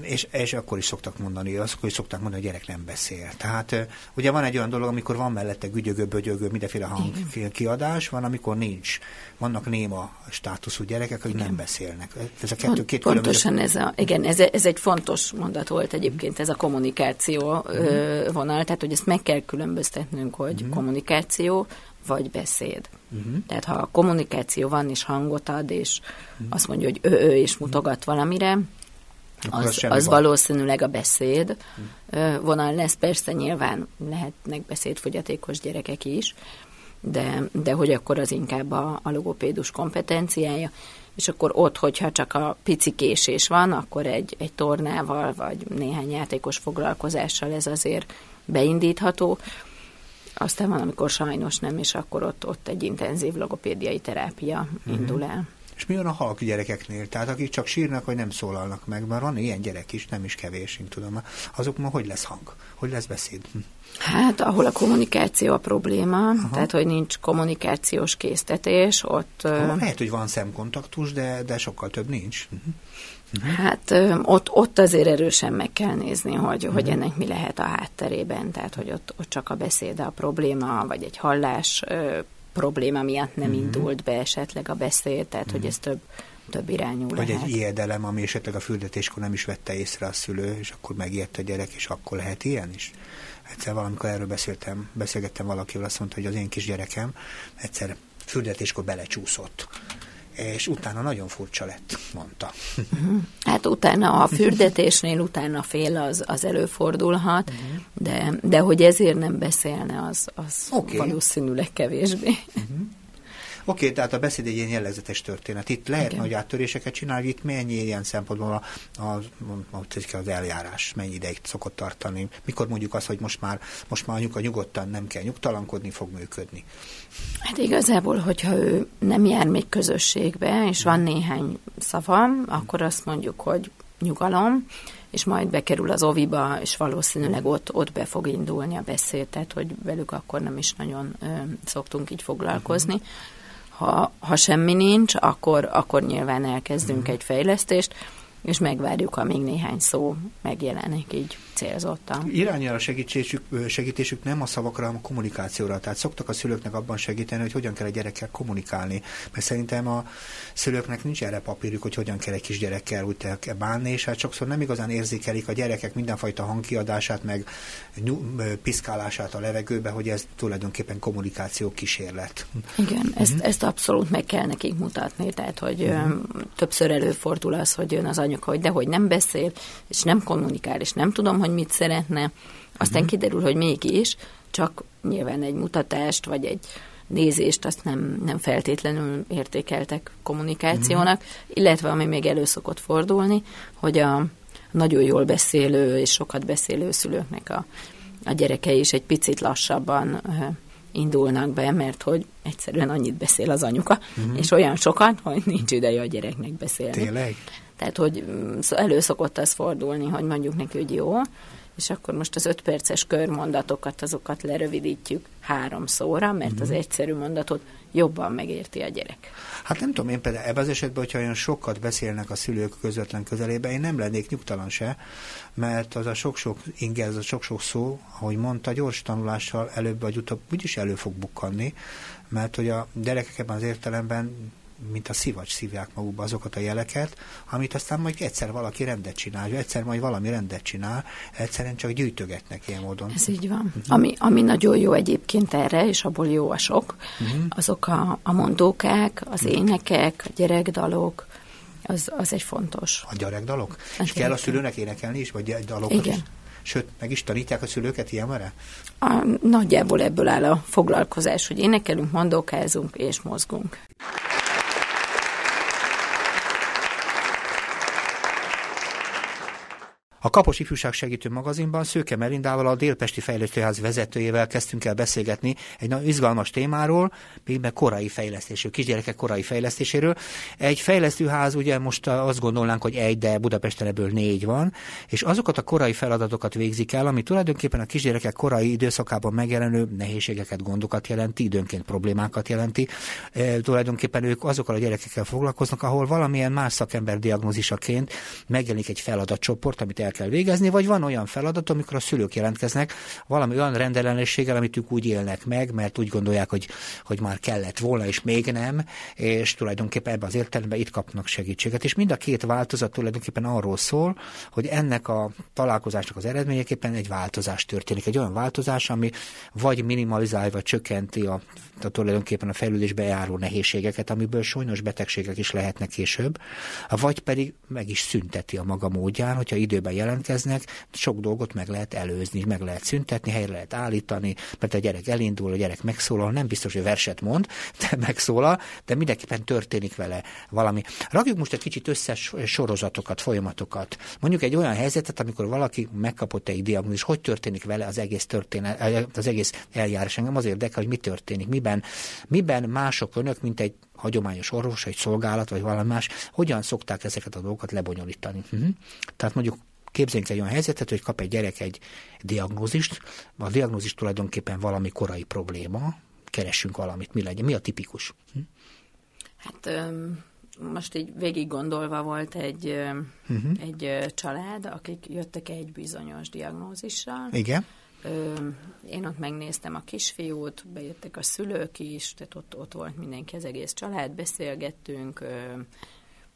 és, és akkor is szoktak mondani, akkor is szokták mondani, hogy a gyerek nem beszél. Tehát ugye van egy olyan dolog, amikor van mellette gügyögő, bögyögő, mindenféle hangkiadás, van, amikor nincs. Vannak néma státuszú gyerekek, akik nem beszélnek. Ez a kettő, két Pontosan ez, a, igen, ez, ez egy fontos mondat volt egyébként, ez a kommunikáció uh-huh. vonal, tehát hogy ezt meg kell különböztetnünk, hogy uh-huh. kommunikáció, vagy beszéd. Uh-huh. Tehát ha a kommunikáció van, és hangot ad, és uh-huh. azt mondja, hogy ő, ő, és mutogat valamire, az, az valószínűleg a beszéd vonal lesz. Persze nyilván lehetnek beszédfogyatékos gyerekek is, de, de hogy akkor az inkább a, a logopédus kompetenciája. és akkor ott, hogyha csak a pici késés van, akkor egy, egy tornával, vagy néhány játékos foglalkozással ez azért beindítható. Aztán van, amikor sajnos nem, és akkor ott, ott egy intenzív logopédiai terápia uh-huh. indul el. És mi van a halk gyerekeknél? Tehát akik csak sírnak, vagy nem szólalnak meg, mert van ilyen gyerek is, nem is kevés, én tudom. Azok ma hogy lesz hang? Hogy lesz beszéd? Hm. Hát, ahol a kommunikáció a probléma, Aha. tehát, hogy nincs kommunikációs késztetés, ott... Ha, lehet, hogy van szemkontaktus, de, de sokkal több nincs. Uh-huh. Hát ott, ott azért erősen meg kell nézni, hogy, uh-huh. hogy ennek mi lehet a hátterében, tehát hogy ott, ott csak a beszéd a probléma, vagy egy hallás probléma miatt nem uh-huh. indult be esetleg a beszéd, tehát uh-huh. hogy ez több, több irányú Vagy lehet. egy ijedelem, ami esetleg a füldetéskor nem is vette észre a szülő, és akkor megijedt a gyerek, és akkor lehet ilyen is? Egyszer valamikor erről beszéltem, beszélgettem valakivel, azt mondta, hogy az én kisgyerekem egyszer füldetéskor belecsúszott és utána nagyon furcsa lett, mondta. Hát utána a fürdetésnél utána fél az, az előfordulhat, uh-huh. de, de hogy ezért nem beszélne, az, az okay. valószínűleg kevésbé. Uh-huh. Oké, tehát a beszéd egy ilyen jellegzetes történet. Itt lehet Igen. nagy áttöréseket csinálni, itt mennyi ilyen szempontból a, a, a, az eljárás, mennyi ideig szokott tartani. Mikor mondjuk azt, hogy most már, most már anyuka nyugodtan nem kell nyugtalankodni, fog működni. Hát igazából, hogyha ő nem jár még közösségbe, és van néhány szava, akkor azt mondjuk, hogy nyugalom, és majd bekerül az oviba, és valószínűleg ott, ott be fog indulni a beszéd, tehát hogy velük akkor nem is nagyon ö, szoktunk így foglalkozni. Uh-huh. Ha, ha semmi nincs, akkor, akkor nyilván elkezdünk uh-huh. egy fejlesztést, és megvárjuk, amíg néhány szó megjelenik így célzottan. Irányára segítésük, segítésük nem a szavakra, hanem a kommunikációra. Tehát szoktak a szülőknek abban segíteni, hogy hogyan kell a gyerekkel kommunikálni. Mert szerintem a szülőknek nincs erre papírjuk, hogy hogyan kell egy kis gyerekkel úgy kell bánni, és hát sokszor nem igazán érzékelik a gyerekek mindenfajta hangkiadását, meg piszkálását a levegőbe, hogy ez tulajdonképpen kommunikáció kísérlet. Igen, ezt, uh-huh. ezt abszolút meg kell nekik mutatni, tehát hogy uh-huh. többször előfordul az, hogy jön az anyuka, hogy dehogy nem beszél, és nem kommunikál, és nem tudom, hogy mit szeretne. Aztán uh-huh. kiderül, hogy mégis, csak nyilván egy mutatást, vagy egy nézést azt nem, nem feltétlenül értékeltek kommunikációnak, uh-huh. illetve ami még elő szokott fordulni, hogy a nagyon jól beszélő és sokat beszélő szülőknek a, a gyerekei is egy picit lassabban indulnak be, mert hogy egyszerűen annyit beszél az anyuka, uh-huh. és olyan sokat, hogy nincs ideje a gyereknek beszélni. Tényleg? Tehát, hogy mm, elő szokott az fordulni, hogy mondjuk neki, hogy jó, és akkor most az öt perces körmondatokat, azokat lerövidítjük három szóra, mert az mhm. egyszerű mondatot jobban megérti a gyerek. Hát nem tudom, én például ebben az esetben, hogyha olyan sokat beszélnek a szülők közvetlen közelében, én nem lennék nyugtalan se, mert az a sok-sok inge, az a sok-sok szó, ahogy mondta, gyors tanulással előbb vagy utóbb úgyis elő fog bukkanni, mert hogy a gyerekek ebben az értelemben mint a szivacs szívják magukba azokat a jeleket, amit aztán majd egyszer valaki rendet csinál, egyszer majd valami rendet csinál, egyszerűen csak gyűjtögetnek ilyen módon. Ez így van. Uh-huh. Ami, ami nagyon jó egyébként erre, és abból jó a sok, uh-huh. azok a, a mondókák, az uh-huh. énekek, a gyerekdalok, az, az egy fontos. A gyerekdalok? A és kell a szülőnek énekelni is, vagy dalokat Igen. is? Sőt, meg is tanítják a szülőket ilyenre? A, nagyjából ebből áll a foglalkozás, hogy énekelünk, mondókázunk és mozgunk. A Kapos Ifjúság Segítő magazinban Szőke Merindával, a Délpesti Fejlesztőház vezetőjével kezdtünk el beszélgetni egy nagyon izgalmas témáról, mégben korai fejlesztésről, kisgyerekek korai fejlesztéséről. Egy fejlesztőház, ugye most azt gondolnánk, hogy egy, de Budapesten ebből négy van, és azokat a korai feladatokat végzik el, ami tulajdonképpen a kisgyerekek korai időszakában megjelenő nehézségeket, gondokat jelenti, időnként problémákat jelenti. E, tulajdonképpen ők azokkal a gyerekekkel foglalkoznak, ahol valamilyen más szakember diagnózisaként megjelenik egy feladatcsoport, amit el kell végezni, vagy van olyan feladat, amikor a szülők jelentkeznek valami olyan rendellenességgel, amit ők úgy élnek meg, mert úgy gondolják, hogy, hogy már kellett volna, és még nem, és tulajdonképpen ebben az értelemben itt kapnak segítséget. És mind a két változat tulajdonképpen arról szól, hogy ennek a találkozásnak az eredményeképpen egy változás történik. Egy olyan változás, ami vagy minimalizálja, vagy csökkenti a, a tulajdonképpen a fejlődésbe járó nehézségeket, amiből sajnos betegségek is lehetnek később, vagy pedig meg is szünteti a maga módján, hogyha időben jelentkeznek, sok dolgot meg lehet előzni, meg lehet szüntetni, helyre lehet állítani, mert a gyerek elindul, a gyerek megszólal, nem biztos, hogy verset mond, de megszólal, de mindenképpen történik vele valami. Rakjuk most egy kicsit összes sorozatokat, folyamatokat. Mondjuk egy olyan helyzetet, amikor valaki megkapott egy diagnózis, hogy történik vele az egész történet, az egész eljárás. Engem az érdekel, hogy mi történik, miben, miben mások önök, mint egy hagyományos orvos, egy szolgálat, vagy valami más, hogyan szokták ezeket a dolgokat lebonyolítani. Uh-huh. Tehát mondjuk képzeljünk egy olyan helyzetet, hogy kap egy gyerek egy diagnózist, a diagnózis tulajdonképpen valami korai probléma, keressünk valamit, mi legyen, mi a tipikus? Hm? Hát most így végig gondolva volt egy, uh-huh. egy család, akik jöttek egy bizonyos diagnózissal. Igen. Én ott megnéztem a kisfiút, bejöttek a szülők is, tehát ott, ott volt mindenki, az egész család, beszélgettünk,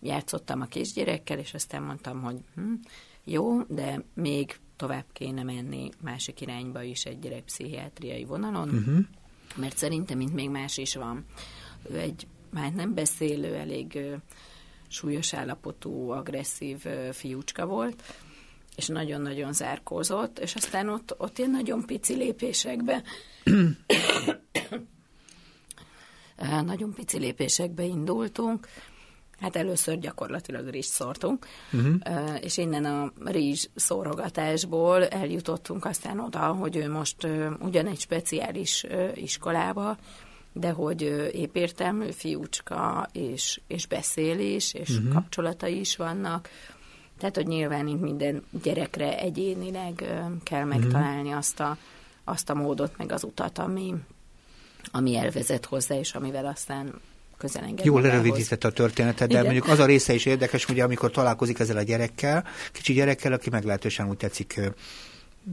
játszottam a kisgyerekkel, és aztán mondtam, hogy hm, jó, de még tovább kéne menni másik irányba is egy gyerekpszichiátriai vonalon, uh-huh. mert szerintem mint még más is van. Ő egy már nem beszélő, elég súlyos állapotú, agresszív fiúcska volt, és nagyon-nagyon zárkózott, és aztán ott, ott ilyen nagyon pici lépésekbe nagyon pici lépésekbe indultunk, Hát először gyakorlatilag rizs szórtunk, uh-huh. és innen a rizs szórogatásból eljutottunk aztán oda, hogy ő most ugyan egy speciális iskolába, de hogy épértelmű fiúcska, és, és beszél is, és uh-huh. kapcsolatai is vannak, tehát, hogy nyilván itt minden gyerekre egyénileg kell mhm. megtalálni uh-huh. azt, a, azt a módot, meg az utat, ami, ami elvezet hozzá, és amivel aztán közel enged Jól lerövidített a történetet, de Igen. mondjuk az a része is érdekes, ugye amikor találkozik ezzel a gyerekkel, kicsi gyerekkel, aki meglehetősen úgy tetszik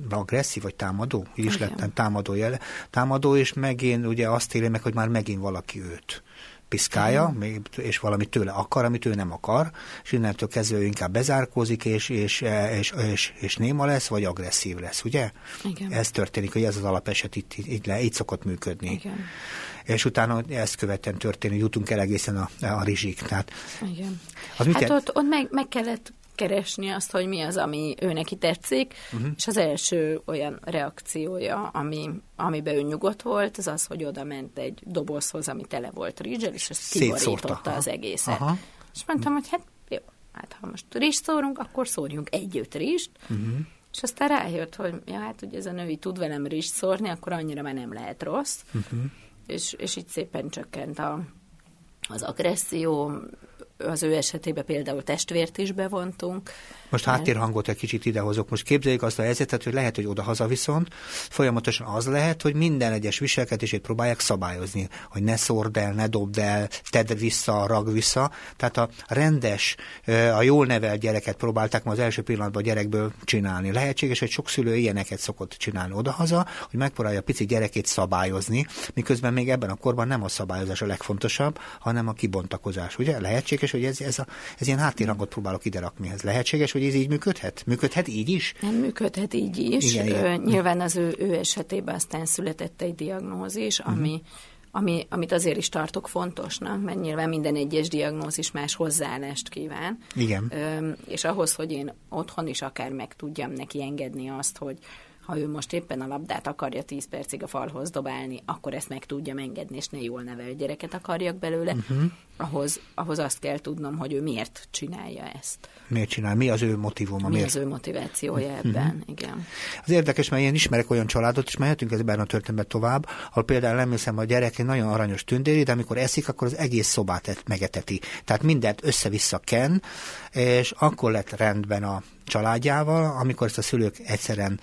agresszív vagy támadó, így is lettem támadó jele, támadó, és megint ugye azt éli meg, hogy már megint valaki őt piszkálja, és valami tőle akar, amit ő nem akar, és innentől kezdve ő inkább bezárkózik, és, és, és, és, és néma lesz, vagy agresszív lesz, ugye? Igen. Ez történik, hogy ez az alapeset itt, itt, le, itt szokott működni. Igen. És utána ezt követően történik, jutunk el egészen a, a rizsik. Tehát, Igen. Az hát ott, ott meg, meg kellett keresni azt, hogy mi az, ami ő neki tetszik, uh-huh. és az első olyan reakciója, ami, amiben ő nyugodt volt, az az, hogy oda ment egy dobozhoz, ami tele volt rizsel, és ezt kiborította az egészet. Aha. És mondtam, hogy hát jó, hát ha most rizs szórunk, akkor szórjunk együtt rizst, uh-huh. És aztán rájött, hogy ja, hát ugye ez a női tud velem rizs szórni, akkor annyira már nem lehet rossz. Uh-huh. És, és így szépen csökkent a, az agresszió, az ő esetében például testvért is bevontunk. Most háttérhangot egy kicsit idehozok. Most képzeljük azt a helyzetet, hogy lehet, hogy odahaza viszont folyamatosan az lehet, hogy minden egyes viselkedését próbálják szabályozni, hogy ne szórd el, ne dobd el, tedd vissza, rag vissza. Tehát a rendes, a jól nevelt gyereket próbálták ma az első pillanatban a gyerekből csinálni. Lehetséges, hogy sok szülő ilyeneket szokott csinálni odahaza, hogy megpróbálja a pici gyerekét szabályozni, miközben még ebben a korban nem a szabályozás a legfontosabb, hanem a kibontakozás. Ugye lehetséges, hogy ez, ez, a, ez ilyen háttérhangot próbálok ide rakni. Ez lehetséges, hogy ez így működhet? Működhet így is? Nem működhet így is. Igen, igen. Nyilván az ő, ő esetében aztán született egy diagnózis, uh-huh. ami ami, amit azért is tartok fontosnak, mert nyilván minden egyes diagnózis más hozzáállást kíván. Igen. Ö, és ahhoz, hogy én otthon is akár meg tudjam neki engedni azt, hogy ha ő most éppen a labdát akarja 10 percig a falhoz dobálni, akkor ezt meg tudja engedni, és ne jól nevel gyereket akarjak belőle, uh-huh. ahhoz, ahhoz azt kell tudnom, hogy ő miért csinálja ezt. Miért csinál? Mi az ő motivuma? Mi miért? az ő motivációja uh-huh. ebben, igen. Az érdekes, mert én ismerek olyan családot, és mehetünk ebben a történetben tovább, ahol például nem hiszem, a gyerek egy nagyon aranyos tündéri, de amikor eszik, akkor az egész szobát megeteti. Tehát mindent össze-vissza ken, és akkor lett rendben a családjával, amikor ezt a szülők egyszerűen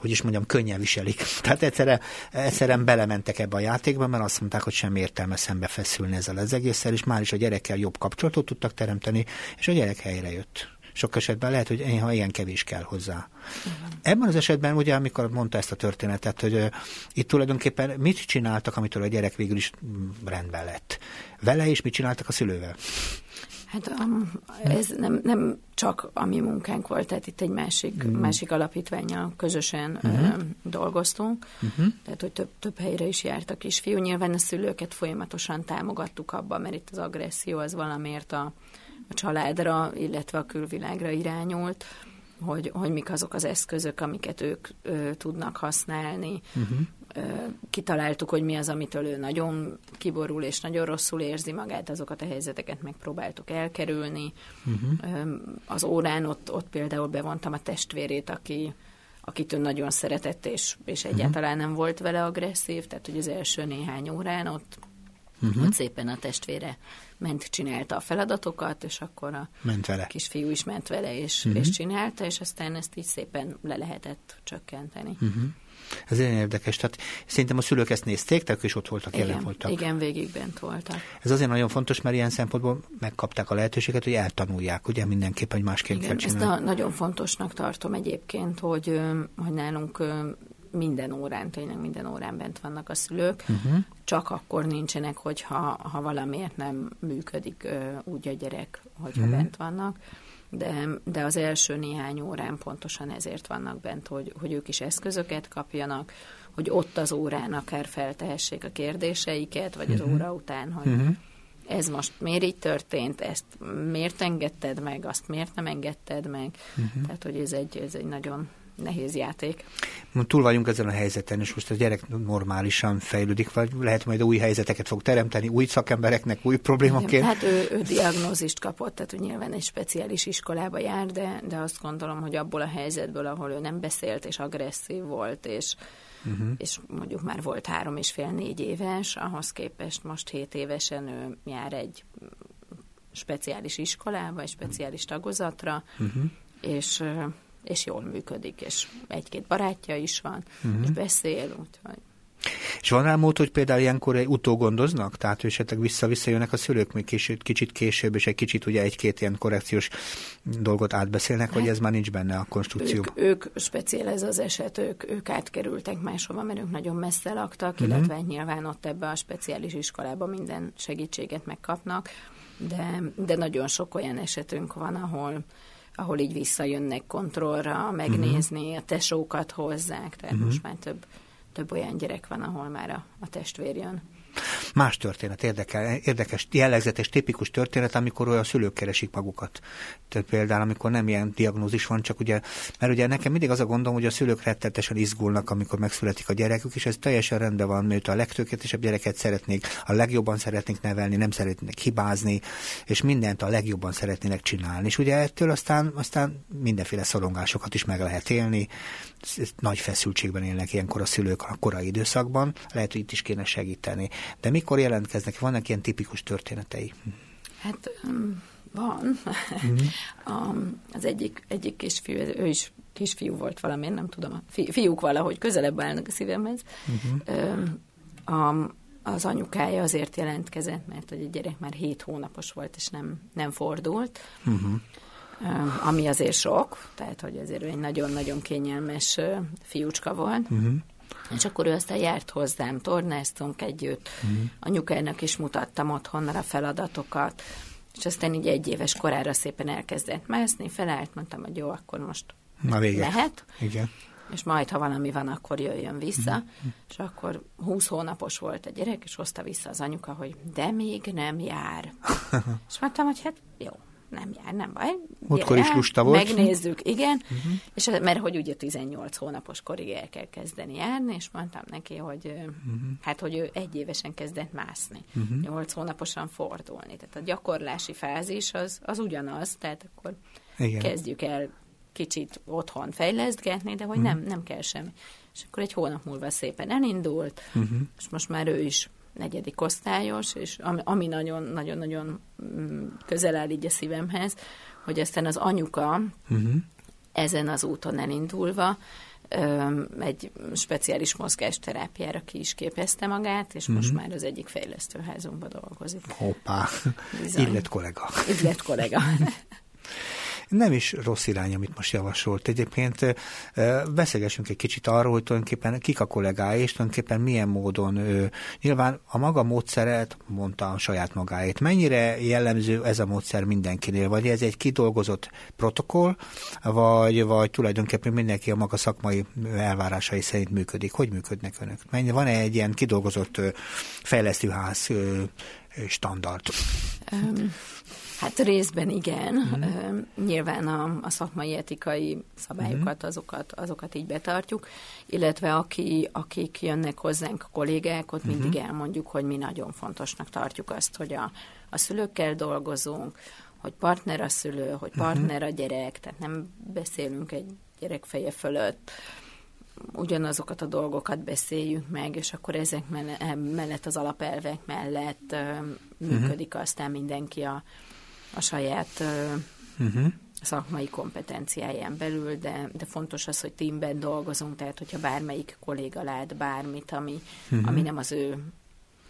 hogy is mondjam, könnyen viselik. Tehát egyszerre, egyszerűen belementek ebbe a játékba, mert azt mondták, hogy sem értelme szembefeszülni ezzel az egésszel, és már is a gyerekkel jobb kapcsolatot tudtak teremteni, és a gyerek helyre jött sok esetben lehet, hogy ha ilyen kevés kell hozzá. Uh-huh. Ebben az esetben, ugye, amikor mondta ezt a történetet, hogy uh, itt tulajdonképpen mit csináltak, amitől a gyerek végül is mm, rendben lett. Vele és mit csináltak a szülővel? Hát um, ez nem, nem csak a mi munkánk volt, tehát itt egy másik, uh-huh. másik alapítványjal közösen uh-huh. uh, dolgoztunk, uh-huh. tehát hogy több, több helyre is járt a kisfiú. Nyilván a szülőket folyamatosan támogattuk abban, mert itt az agresszió az valamiért a, a családra, illetve a külvilágra irányult, hogy, hogy mik azok az eszközök, amiket ők ö, tudnak használni. Uh-huh. Kitaláltuk, hogy mi az, amitől ő nagyon kiborul és nagyon rosszul érzi magát, azokat a helyzeteket megpróbáltuk elkerülni. Uh-huh. Az órán ott, ott például bevontam a testvérét, aki akit ő nagyon szeretett, és, és egyáltalán nem volt vele agresszív, tehát hogy az első néhány órán ott Uh-huh. Ott szépen a testvére ment, csinálta a feladatokat, és akkor a ment vele. kisfiú is ment vele, és, uh-huh. és csinálta, és aztán ezt így szépen le lehetett csökkenteni. Uh-huh. Ez ilyen érdekes. Tehát szerintem a szülők ezt nézték, tehát is ott voltak, igen, jelen voltak. Igen, végig bent voltak. Ez azért nagyon fontos, mert ilyen szempontból megkapták a lehetőséget, hogy eltanulják, ugye mindenképpen, hogy másként igen, kell csinálni. Ezt a, nagyon fontosnak tartom egyébként, hogy, hogy nálunk minden órán, tényleg minden órán bent vannak a szülők, uh-huh. csak akkor nincsenek, hogyha ha valamiért nem működik úgy a gyerek, hogyha uh-huh. bent vannak. De, de az első néhány órán pontosan ezért vannak bent, hogy, hogy ők is eszközöket kapjanak, hogy ott az órán akár feltehessék a kérdéseiket, vagy uh-huh. az óra után, hogy uh-huh. ez most miért így történt, ezt miért engedted meg, azt miért nem engedted meg. Uh-huh. Tehát, hogy ez egy, ez egy nagyon nehéz játék. Túl vagyunk ezen a helyzeten, és most a gyerek normálisan fejlődik, vagy lehet majd új helyzeteket fog teremteni, új szakembereknek, új problémaként. Hát ő, ő diagnózist kapott, tehát hogy nyilván egy speciális iskolába jár, de, de azt gondolom, hogy abból a helyzetből, ahol ő nem beszélt, és agresszív volt, és, uh-huh. és mondjuk már volt három és fél, négy éves, ahhoz képest most hét évesen ő jár egy speciális iskolába, egy speciális tagozatra, uh-huh. és és jól működik, és egy-két barátja is van, uh-huh. és beszél, úgyhogy és van rá mód, hogy például ilyenkor egy utógondoznak? Tehát, hogy esetleg vissza-vissza jönnek a szülők még később, kicsit később, és egy kicsit ugye egy-két ilyen korrekciós dolgot átbeszélnek, hát, hogy ez már nincs benne a konstrukcióban? Ők, ők speciál ez az eset, ők, ők átkerültek máshova, mert ők nagyon messze laktak, uh-huh. illetve nyilván ott ebbe a speciális iskolába minden segítséget megkapnak, de, de nagyon sok olyan esetünk van, ahol ahol így visszajönnek kontrollra, megnézni, uh-huh. a tesókat hozzák, tehát uh-huh. most már több, több olyan gyerek van, ahol már a, a testvér jön. Más történet, érdekel, érdekes, jellegzetes, tipikus történet, amikor olyan szülők keresik magukat. Tehát például, amikor nem ilyen diagnózis van, csak ugye, mert ugye nekem mindig az a gondom, hogy a szülők rettetesen izgulnak, amikor megszületik a gyerekük, és ez teljesen rendben van, mert a legtökéletesebb gyereket szeretnék, a legjobban szeretnék nevelni, nem szeretnék hibázni, és mindent a legjobban szeretnének csinálni. És ugye ettől aztán, aztán mindenféle szorongásokat is meg lehet élni, nagy feszültségben élnek ilyenkor a szülők a korai időszakban, lehet, hogy itt is kéne segíteni. De mikor jelentkeznek? Vannak ilyen tipikus történetei? Hát um, van. Mm-hmm. az egyik, egyik kisfiú, ő is kisfiú volt valamilyen, nem tudom, a fi, fiúk valahogy közelebb állnak a szívemhez. Mm-hmm. Um, az anyukája azért jelentkezett, mert hogy a gyerek már hét hónapos volt, és nem, nem fordult. Uh-huh ami azért sok, tehát hogy azért egy nagyon-nagyon kényelmes fiúcska volt. Uh-huh. És akkor ő aztán járt hozzám, tornáztunk együtt, uh-huh. anyukának is mutattam otthon a feladatokat, és aztán így egy éves korára szépen elkezdett mászni, felállt, mondtam, hogy jó, akkor most Na, vége. lehet. Igen. És majd, ha valami van, akkor jöjjön vissza. Uh-huh. És akkor 20 hónapos volt a gyerek, és hozta vissza az anyuka, hogy de még nem jár. és mondtam, hogy hát jó, nem jár, nem baj. Múltkor is lusta volt. Megnézzük, igen, uh-huh. és mert hogy ugye 18 hónapos korig el kell kezdeni járni, és mondtam neki, hogy uh-huh. hát, hogy ő egy évesen kezdett mászni, uh-huh. 8 hónaposan fordulni. Tehát a gyakorlási fázis az, az ugyanaz, tehát akkor igen. kezdjük el kicsit otthon fejlesztgetni, de hogy uh-huh. nem, nem kell semmi. És akkor egy hónap múlva szépen elindult, uh-huh. és most már ő is negyedik osztályos, és ami nagyon-nagyon-nagyon mm, közel áll így a szívemhez, hogy aztán az anyuka uh-huh. ezen az úton elindulva egy speciális mozgásterápiára ki is képezte magát, és most már az egyik fejlesztőházunkban dolgozik. Hoppá, illet kollega. Illet kollega. nem is rossz irány, amit most javasolt. Egyébként beszélgessünk egy kicsit arról, hogy tulajdonképpen kik a kollégái, és tulajdonképpen milyen módon nyilván a maga módszeret mondta a saját magáét. Mennyire jellemző ez a módszer mindenkinél? Vagy ez egy kidolgozott protokoll, vagy, vagy tulajdonképpen mindenki a maga szakmai elvárásai szerint működik? Hogy működnek önök? Van-e egy ilyen kidolgozott fejlesztőház standard? Um Hát részben igen. Uh-huh. Nyilván a, a szakmai etikai szabályokat, uh-huh. azokat, azokat így betartjuk, illetve aki, akik jönnek hozzánk a kollégák, ott uh-huh. mindig elmondjuk, hogy mi nagyon fontosnak tartjuk azt, hogy a, a szülőkkel dolgozunk, hogy partner a szülő, hogy partner a gyerek, tehát nem beszélünk egy gyerek feje fölött, ugyanazokat a dolgokat beszéljük meg, és akkor ezek mellett, az alapelvek mellett működik aztán mindenki a, a saját uh-huh. szakmai kompetenciáján belül, de, de fontos az, hogy teamben dolgozunk, tehát hogyha bármelyik kolléga lát bármit, ami, uh-huh. ami nem az ő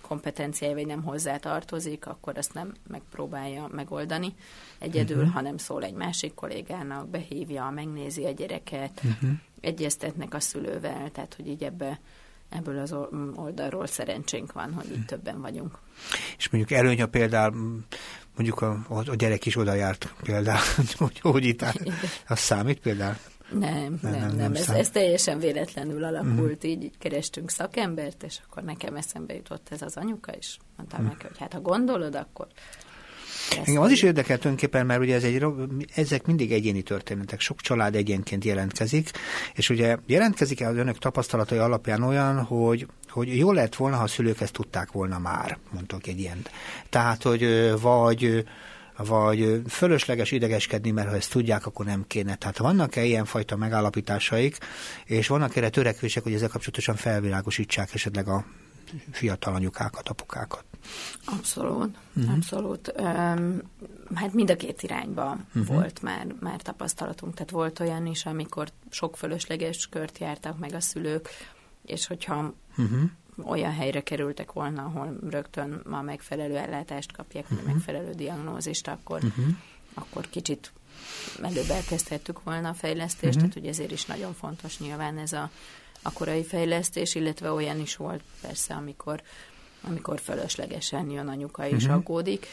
kompetenciája, vagy nem hozzá tartozik, akkor azt nem megpróbálja megoldani egyedül, uh-huh. hanem szól egy másik kollégának, behívja, megnézi a gyereket, uh-huh. egyeztetnek a szülővel, tehát hogy így ebbe ebből az oldalról szerencsénk van, hogy itt többen vagyunk. És mondjuk előny, ha például mondjuk a, a gyerek is oda járt például, hogy, hogy itt az számít például? Nem, nem, nem. nem, nem. Ez, ez teljesen véletlenül alakult, uh-huh. így, így kerestünk szakembert, és akkor nekem eszembe jutott ez az anyuka, és mondtam uh-huh. neki, hogy hát ha gondolod, akkor Engem az is érdekel tulajdonképpen, mert ugye ez egy, ezek mindig egyéni történetek, sok család egyénként jelentkezik, és ugye jelentkezik el az önök tapasztalatai alapján olyan, hogy, hogy jó lett volna, ha a szülők ezt tudták volna már, mondtok egy ilyen. Tehát, hogy vagy vagy fölösleges idegeskedni, mert ha ezt tudják, akkor nem kéne. Tehát vannak-e ilyenfajta megállapításaik, és vannak erre törekvések, hogy ezzel kapcsolatosan felvilágosítsák esetleg a fiatal anyukákat, apukákat? Abszolút, uh-huh. abszolút. Um, hát mind a két irányba uh-huh. volt már, már tapasztalatunk. Tehát volt olyan is, amikor sok fölösleges kört jártak meg a szülők, és hogyha uh-huh. olyan helyre kerültek volna, ahol rögtön a megfelelő ellátást kapják, uh-huh. a megfelelő diagnózist, akkor, uh-huh. akkor kicsit előbb elkezdhettük volna a fejlesztést, uh-huh. tehát hogy ezért is nagyon fontos nyilván ez a, a korai fejlesztés, illetve olyan is volt persze, amikor amikor fölöslegesen jön anyuka és uh-huh. aggódik.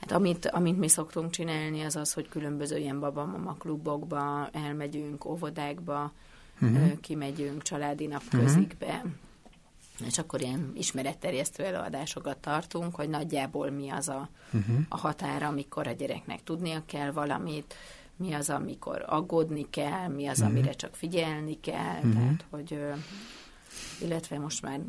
Hát amit, amit mi szoktunk csinálni, az az, hogy különböző ilyen babamama klubokba elmegyünk, óvodákba, uh-huh. kimegyünk családi napközikbe, uh-huh. és akkor ilyen ismeretterjesztő előadásokat tartunk, hogy nagyjából mi az a, uh-huh. a határa, amikor a gyereknek tudnia kell valamit, mi az, amikor aggódni kell, mi az, uh-huh. amire csak figyelni kell, uh-huh. tehát hogy illetve most már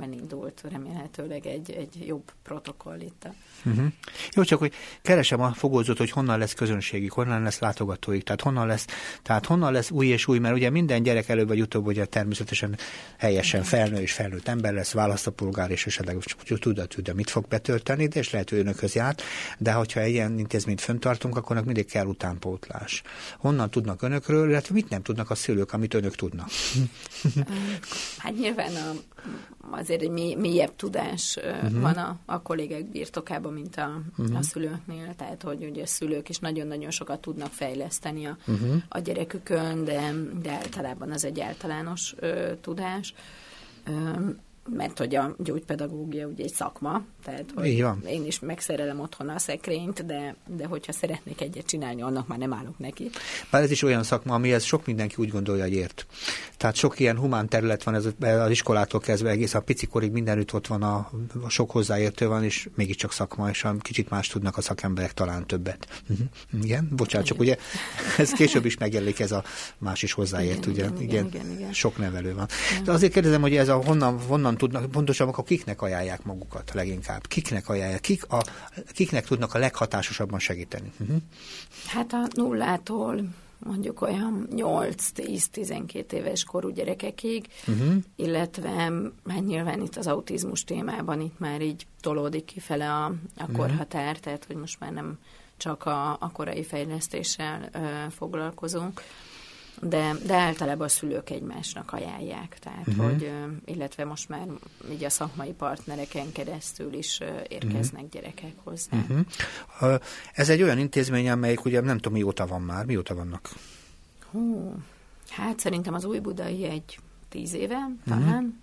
elindult remélhetőleg egy, egy jobb protokoll itt. A... Uh-huh. Jó, csak hogy keresem a fogózót, hogy honnan lesz közönségi, honnan lesz látogatóik, tehát honnan lesz, tehát honnan lesz új és új, mert ugye minden gyerek előbb vagy utóbb ugye természetesen helyesen felnő és felnőtt ember lesz, választópolgár, és esetleg tudja, tudja, mit fog betölteni, de és lehet, hogy önökhöz járt, de hogyha egy ilyen intézményt föntartunk, akkor mindig kell utánpótlás. Honnan tudnak önökről, illetve mit nem tudnak a szülők, amit önök tudnak? hát nyilván a azért egy mély, mélyebb tudás uh-huh. van a, a kollégák birtokában, mint a, uh-huh. a szülőknél, tehát hogy ugye a szülők is nagyon-nagyon sokat tudnak fejleszteni a, uh-huh. a gyerekükön, de, de általában az egy általános ö, tudás. Ö, mert hogy a gyógypedagógia ugye egy szakma, tehát hogy van. én is megszerelem otthon a szekrényt, de, de hogyha szeretnék egyet csinálni, annak már nem állok neki. Bár ez is olyan szakma, amihez sok mindenki úgy gondolja, hogy ért. Tehát sok ilyen humán terület van, ez az iskolától kezdve egész a picikorig mindenütt ott van, a, a sok hozzáértő van, és mégiscsak szakma, és a, kicsit más tudnak a szakemberek talán többet. Uh-huh. Igen, bocsánat, csak ugye ez később is megjelenik ez a más is hozzáért, igen, ugye? Igen, igen, igen, igen, sok nevelő van. De azért kérdezem, hogy ez a honnan, honnan tudnak, pontosan akkor kiknek ajánlják magukat leginkább? Kiknek ajánlják? Kik a, kiknek tudnak a leghatásosabban segíteni? Uh-huh. Hát a nullától mondjuk olyan 8-10-12 éves korú gyerekekig, uh-huh. illetve hát nyilván itt az autizmus témában itt már így tolódik kifele a, a uh-huh. korhatár, tehát hogy most már nem csak a, a korai fejlesztéssel ö, foglalkozunk, de, de általában a szülők egymásnak ajánlják, tehát uh-huh. hogy, illetve most már így a szakmai partnereken keresztül is érkeznek uh-huh. gyerekek hozzá. Uh-huh. Ez egy olyan intézmény, amelyik ugye nem tudom mióta van már, mióta vannak? Hú, hát szerintem az új budai egy tíz éve talán. Uh-huh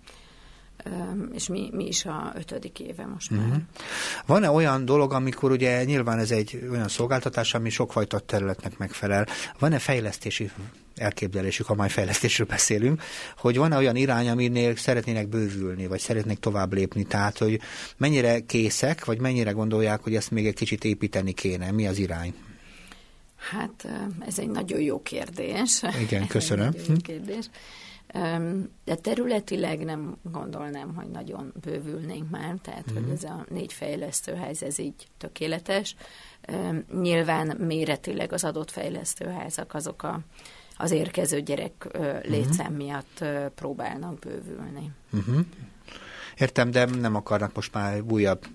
és mi, mi is a ötödik éve most már. Uh-huh. Van-e olyan dolog, amikor ugye nyilván ez egy olyan szolgáltatás, ami sokfajta területnek megfelel, van-e fejlesztési elképzelésük, ha majd fejlesztésről beszélünk, hogy van olyan irány, aminél szeretnének bővülni, vagy szeretnének tovább lépni, tehát hogy mennyire készek, vagy mennyire gondolják, hogy ezt még egy kicsit építeni kéne, mi az irány? Hát ez egy nagyon jó kérdés. Igen, köszönöm. Jó kérdés. De területileg nem gondolnám, hogy nagyon bővülnénk már, tehát mm. hogy mhm. ez a négy fejlesztőház, ez így tökéletes. Nyilván méretileg az adott fejlesztőházak azok a, az érkező gyerek létszám mm. miatt próbálnak bővülni. Mm-hmm. Értem, de nem akarnak most már újabb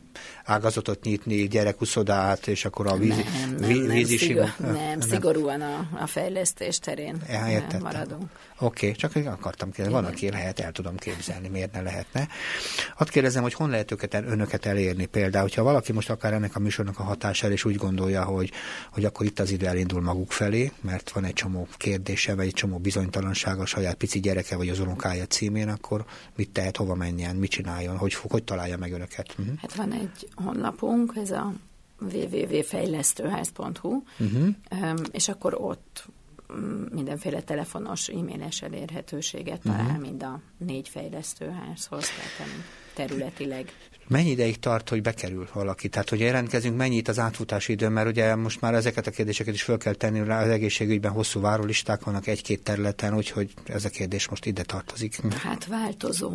ágazatot nyitni, gyerekuszodát, és akkor a vízi, nem, nem, nem, vízi szigor, nem, nem, szigorúan a, a fejlesztés terén ja, maradunk. Oké, okay, csak akartam kérdezni, van, aki lehet, el tudom képzelni, miért ne lehetne. Hadd kérdezem, hogy hon lehet őket, önöket elérni például, hogyha valaki most akár ennek a műsornak a hatására is úgy gondolja, hogy, hogy akkor itt az idő elindul maguk felé, mert van egy csomó kérdése, vagy egy csomó bizonytalansága a saját pici gyereke, vagy az unokája címén, akkor mit tehet, hova menjen, mit csináljon, hogy, hogy találja meg önöket? Uh-huh. Hát van egy honlapunk, ez a www.fejlesztőház.hu, uh-huh. és akkor ott mm, mindenféle telefonos, e-mailes elérhetőséget talál uh-huh. mind a négy fejlesztőházhoz, tehát területileg. Mennyi ideig tart, hogy bekerül valaki? Tehát, hogy jelentkezünk, mennyit az átfutási idő, mert ugye most már ezeket a kérdéseket is fel kell tenni rá, az egészségügyben hosszú várólisták vannak egy-két területen, úgyhogy ez a kérdés most ide tartozik. Hát változó.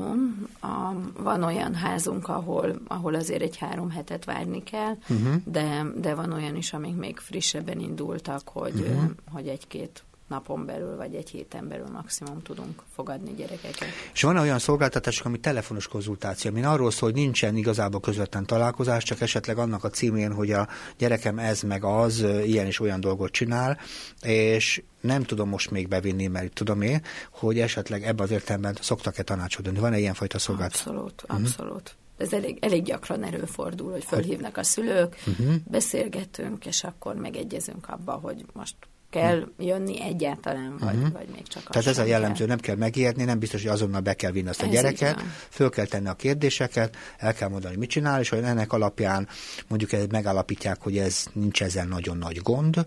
A, van olyan házunk, ahol, ahol azért egy három hetet várni kell, uh-huh. de, de van olyan is, amik még frissebben indultak, hogy, uh-huh. hogy egy-két napon belül, vagy egy héten belül maximum tudunk fogadni gyerekeket. És van olyan szolgáltatások, ami telefonos konzultáció, ami arról szól, hogy nincsen igazából közvetlen találkozás, csak esetleg annak a címén, hogy a gyerekem ez meg az, ilyen és olyan dolgot csinál, és nem tudom most még bevinni, mert tudom én, hogy esetleg ebben az értelemben szoktak-e tanácsot adni. Van-e ilyenfajta szolgáltatás? Abszolút, abszolút. Uh-huh ez elég, elég gyakran előfordul, hogy fölhívnak a szülők, uh-huh. beszélgetünk, és akkor megegyezünk abba, hogy most kell jönni egyáltalán, vagy, uh-huh. vagy még csak Tehát ez a jellemző, kell. nem kell megijedni, nem biztos, hogy azonnal be kell vinni azt a ez gyereket, föl kell tenni a kérdéseket, el kell mondani, mit csinál, és hogy ennek alapján mondjuk megállapítják, hogy ez nincs ezzel nagyon nagy gond,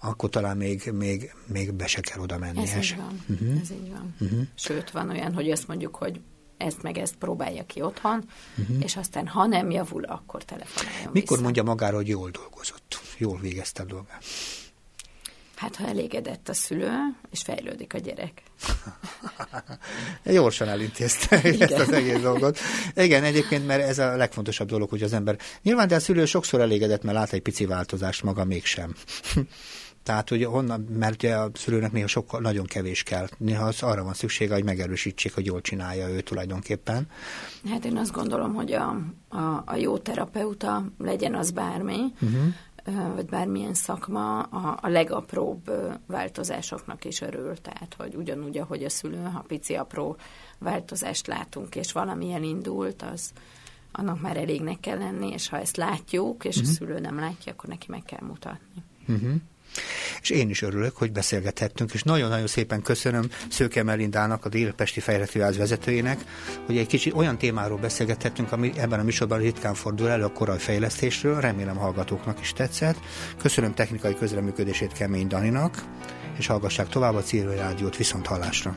akkor talán még, még, még be se kell oda menni. Ez így van. Uh-huh. Ez így van. Uh-huh. Sőt, van olyan, hogy azt mondjuk, hogy ezt meg ezt próbálja ki otthon, uh-huh. és aztán ha nem javul, akkor telefonáljon Mikor vissza. mondja magára, hogy jól dolgozott, jól végezte a dolgát? Hát, ha elégedett a szülő, és fejlődik a gyerek. Gyorsan elintézte ezt az egész dolgot. Igen, egyébként, mert ez a legfontosabb dolog, hogy az ember... Nyilván, de a szülő sokszor elégedett, mert lát egy pici változást, maga mégsem. Tehát, hogy honnan, mert ugye a szülőnek néha sokkal, nagyon kevés kell. Néha az arra van szüksége, hogy megerősítsék, hogy jól csinálja ő tulajdonképpen. Hát én azt gondolom, hogy a, a, a jó terapeuta, legyen az bármi, uh-huh vagy bármilyen szakma a, a legapróbb változásoknak is örül. Tehát, hogy ugyanúgy, ahogy a szülő, ha pici apró változást látunk, és valami elindult, az annak már elégnek kell lenni, és ha ezt látjuk, és uh-huh. a mhm. szülő nem látja, akkor neki meg kell mutatni. Uh-huh. És én is örülök, hogy beszélgethettünk, és nagyon-nagyon szépen köszönöm Szőke Melindának, a Délpesti Fejletőház vezetőjének, hogy egy kicsit olyan témáról beszélgethettünk, ami ebben a műsorban ritkán fordul elő a korai fejlesztésről. Remélem hallgatóknak is tetszett. Köszönöm technikai közreműködését Kemény Daninak, és hallgassák tovább a Círő Rádiót viszont hallásra.